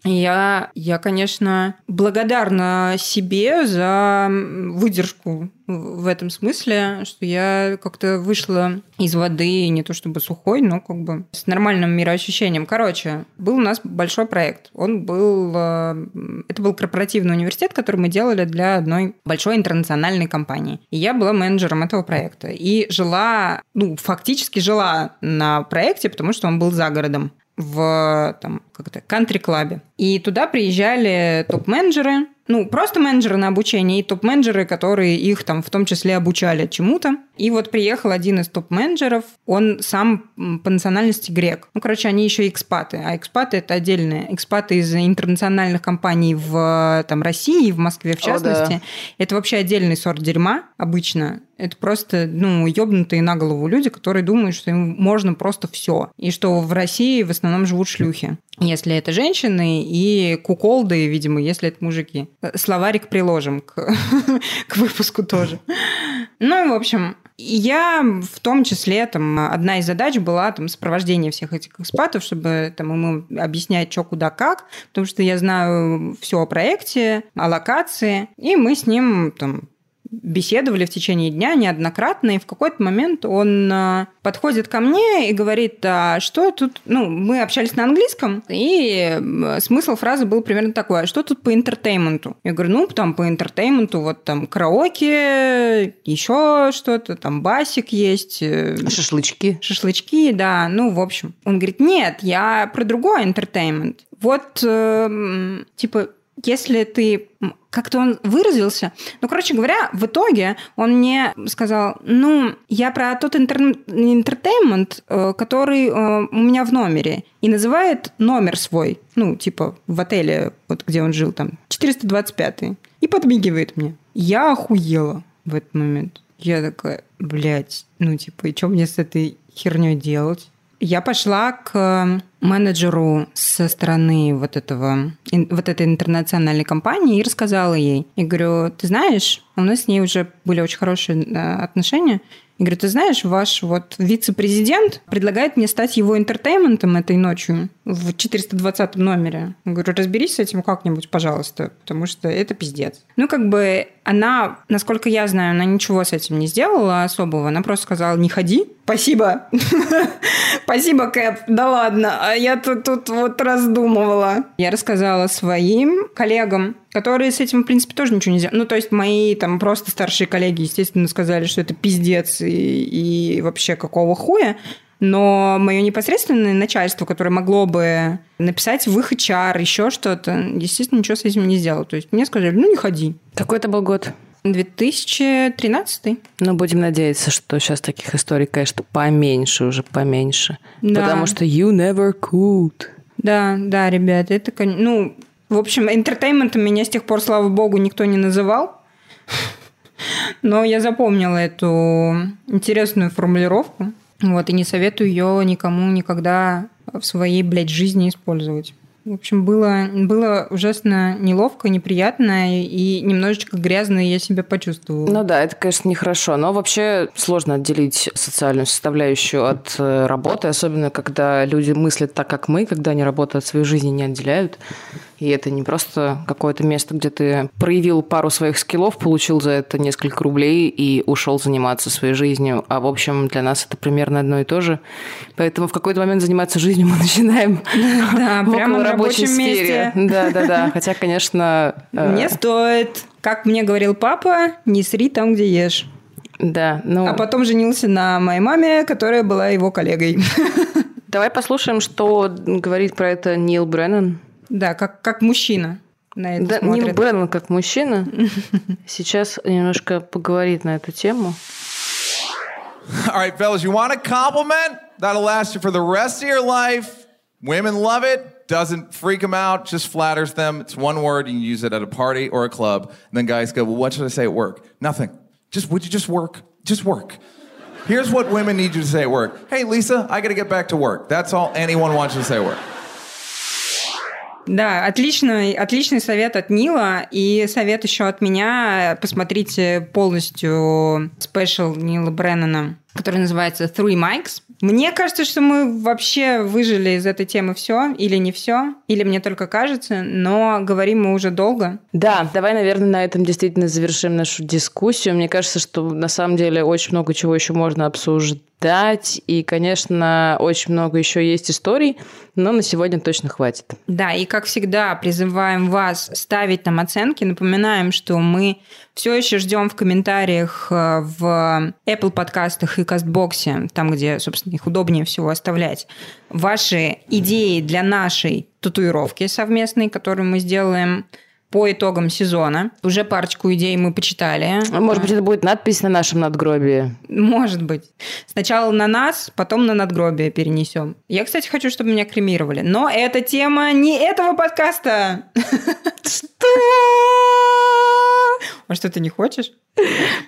И Я, я, конечно, благодарна себе за выдержку в этом смысле, что я как-то вышла из воды, не то чтобы сухой, но как бы с нормальным мироощущением. Короче, был у нас большой проект. Он был... э, Это был корпоративный университет, который мы делали для одной большой интернациональной компании. И я была менеджером этого проекта. И жила, ну, фактически жила на проекте, потому что он был за городом в там, как это, кантри-клабе. И туда приезжали топ-менеджеры, ну, просто менеджеры на обучение и топ-менеджеры, которые их там в том числе обучали чему-то. И вот приехал один из топ-менеджеров, он сам по национальности грек. Ну, короче, они еще экспаты, а экспаты это отдельные. Экспаты из интернациональных компаний в там, России, в Москве в О, да. частности. Это вообще отдельный сорт дерьма обычно. Это просто, ну, ёбнутые на голову люди, которые думают, что им можно просто все. И что в России в основном живут шлюхи. Если это женщины, и куколды, видимо, если это мужики. Словарик приложим к, *laughs* к выпуску тоже. Ну, в общем, я в том числе, там, одна из задач была там сопровождение всех этих экспатов, чтобы там ему объяснять, что, куда, как, потому что я знаю все о проекте, о локации, и мы с ним там беседовали в течение дня неоднократно, и в какой-то момент он э, подходит ко мне и говорит, а что тут... Ну, мы общались на английском, и смысл фразы был примерно такой, а что тут по entertainment у? Я говорю, ну, там по entertainment у вот там караоке, еще что-то, там басик есть. э, Шашлычки. Шашлычки, да, ну, в общем. Он говорит, нет, я про другой entertainment. Вот, э, типа, если ты... Как-то он выразился. Ну, короче говоря, в итоге он мне сказал, ну, я про тот интер- интертеймент, э, который э, у меня в номере. И называет номер свой. Ну, типа, в отеле, вот где он жил там, 425 И подмигивает мне. Я охуела в этот момент. Я такая, блядь, ну, типа, и что мне с этой херней делать? Я пошла к менеджеру со стороны вот этого, вот этой интернациональной компании и рассказала ей. И говорю, ты знаешь, у нас с ней уже были очень хорошие э, отношения. И говорю, ты знаешь, ваш вот вице-президент предлагает мне стать его интертейментом этой ночью в 420 номере. Я говорю, разберись с этим как-нибудь, пожалуйста, потому что это пиздец. Ну, как бы она, насколько я знаю, она ничего с этим не сделала особого. Она просто сказала, не ходи. Спасибо. *laughs* Спасибо, Кэп. Да ладно. А я тут, тут вот раздумывала. Я рассказала своим коллегам, которые с этим, в принципе, тоже ничего не сделали. Ну, то есть мои там просто старшие коллеги, естественно, сказали, что это пиздец и, и вообще какого хуя. Но мое непосредственное начальство, которое могло бы написать в их HR, еще что-то, естественно, ничего с этим не сделало. То есть мне сказали, ну, не ходи. Какой это был год? 2013 Ну, будем надеяться, что сейчас таких историй, конечно, поменьше уже, поменьше. Да. Потому что you never could. Да, да, ребят, это, ну, в общем, интертейментом меня с тех пор, слава богу, никто не называл. Но я запомнила эту интересную формулировку. Вот, и не советую ее никому никогда в своей, блядь, жизни использовать. В общем, было, было ужасно неловко, неприятно и немножечко грязно я себя почувствовала. Ну да, это, конечно, нехорошо, но вообще сложно отделить социальную составляющую от э, работы, особенно когда люди мыслят так, как мы, когда они работу от своей жизни не отделяют. И это не просто какое-то место, где ты проявил пару своих скиллов, получил за это несколько рублей и ушел заниматься своей жизнью. А в общем, для нас это примерно одно и то же. Поэтому в какой-то момент заниматься жизнью мы начинаем *laughs* Да, *laughs* в прямо на околорабочей рабочем месте. Да, да, да. Хотя, конечно, э, Не стоит. Как мне говорил папа, не сри там, где ешь. да, ну. А потом женился на моей маме, которая была его коллегой. *laughs* Давай послушаем, что говорит про это Нил Бреннан. Да, как, как мужчина на это Да, смотрит. Нил Бреннан как мужчина *laughs* сейчас немножко поговорит на эту тему. All right, fellas, you want a compliment? That'll last you for the rest of your life. Women love it, doesn't freak them out, just flatters them. It's one word, you can use it at a party or a club. And then guys go, Well, what should I say at work? Nothing. Just, would you just work? Just work. Here's what women need you to say at work Hey, Lisa, I gotta get back to work. That's all anyone wants you to say at work. Да, отличный, отличный совет от Нила и совет еще от меня. Посмотрите полностью спешл Нила Бреннана, который называется Three Mics. Мне кажется, что мы вообще выжили из этой темы все, или не все, или мне только кажется, но говорим мы уже долго. Да, давай, наверное, на этом действительно завершим нашу дискуссию. Мне кажется, что на самом деле очень много чего еще можно обсуждать. И, конечно, очень много еще есть историй, но на сегодня точно хватит. Да, и как всегда призываем вас ставить нам оценки. Напоминаем, что мы все еще ждем в комментариях э, в Apple подкастах и Кастбоксе, там, где, собственно, их удобнее всего оставлять, ваши идеи для нашей татуировки совместной, которую мы сделаем по итогам сезона. Уже парочку идей мы почитали. Может быть, это будет надпись на нашем надгробии? Может быть. Сначала на нас, потом на надгробие перенесем. Я, кстати, хочу, чтобы меня кремировали. Но эта тема не этого подкаста. Что? А что, ты не хочешь?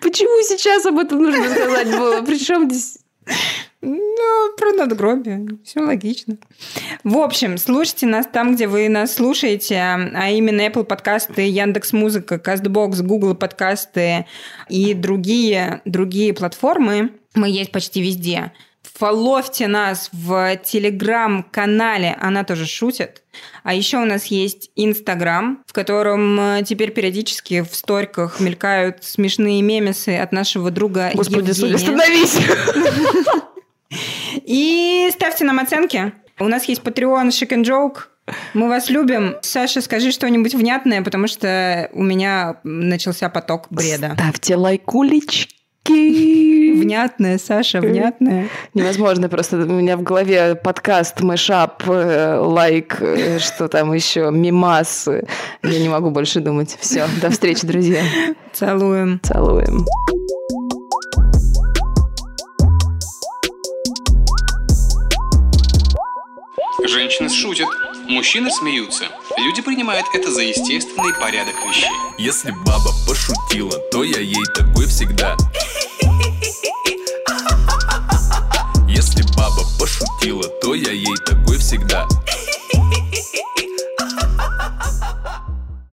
Почему сейчас об этом нужно сказать было? Причем здесь... Ну, про надгробие. Все логично. В общем, слушайте нас там, где вы нас слушаете, а именно Apple подкасты, Яндекс Музыка, Castbox, Google подкасты и другие, другие платформы. Мы есть почти везде. Фоловьте нас в телеграм-канале «Она тоже шутит». А еще у нас есть Инстаграм, в котором э, теперь периодически в сториках мелькают смешные мемесы от нашего друга Господи, Евгения. остановись! *laughs* И ставьте нам оценки. У нас есть Patreon Chick and Joke. Мы вас любим. Саша, скажи что-нибудь внятное, потому что у меня начался поток бреда. Ставьте лайкулечки. Внятное, Саша, внятное. Невозможно, просто у меня в голове подкаст, мэшап, э, лайк, э, что там еще, мимас. Я не могу больше думать. Все, до встречи, друзья. Целуем. Целуем. Женщины шутят, мужчины смеются. Люди принимают это за естественный порядок вещей. Если баба пошутила, то я ей такой всегда. *laughs* Если баба пошутила, то я ей такой всегда.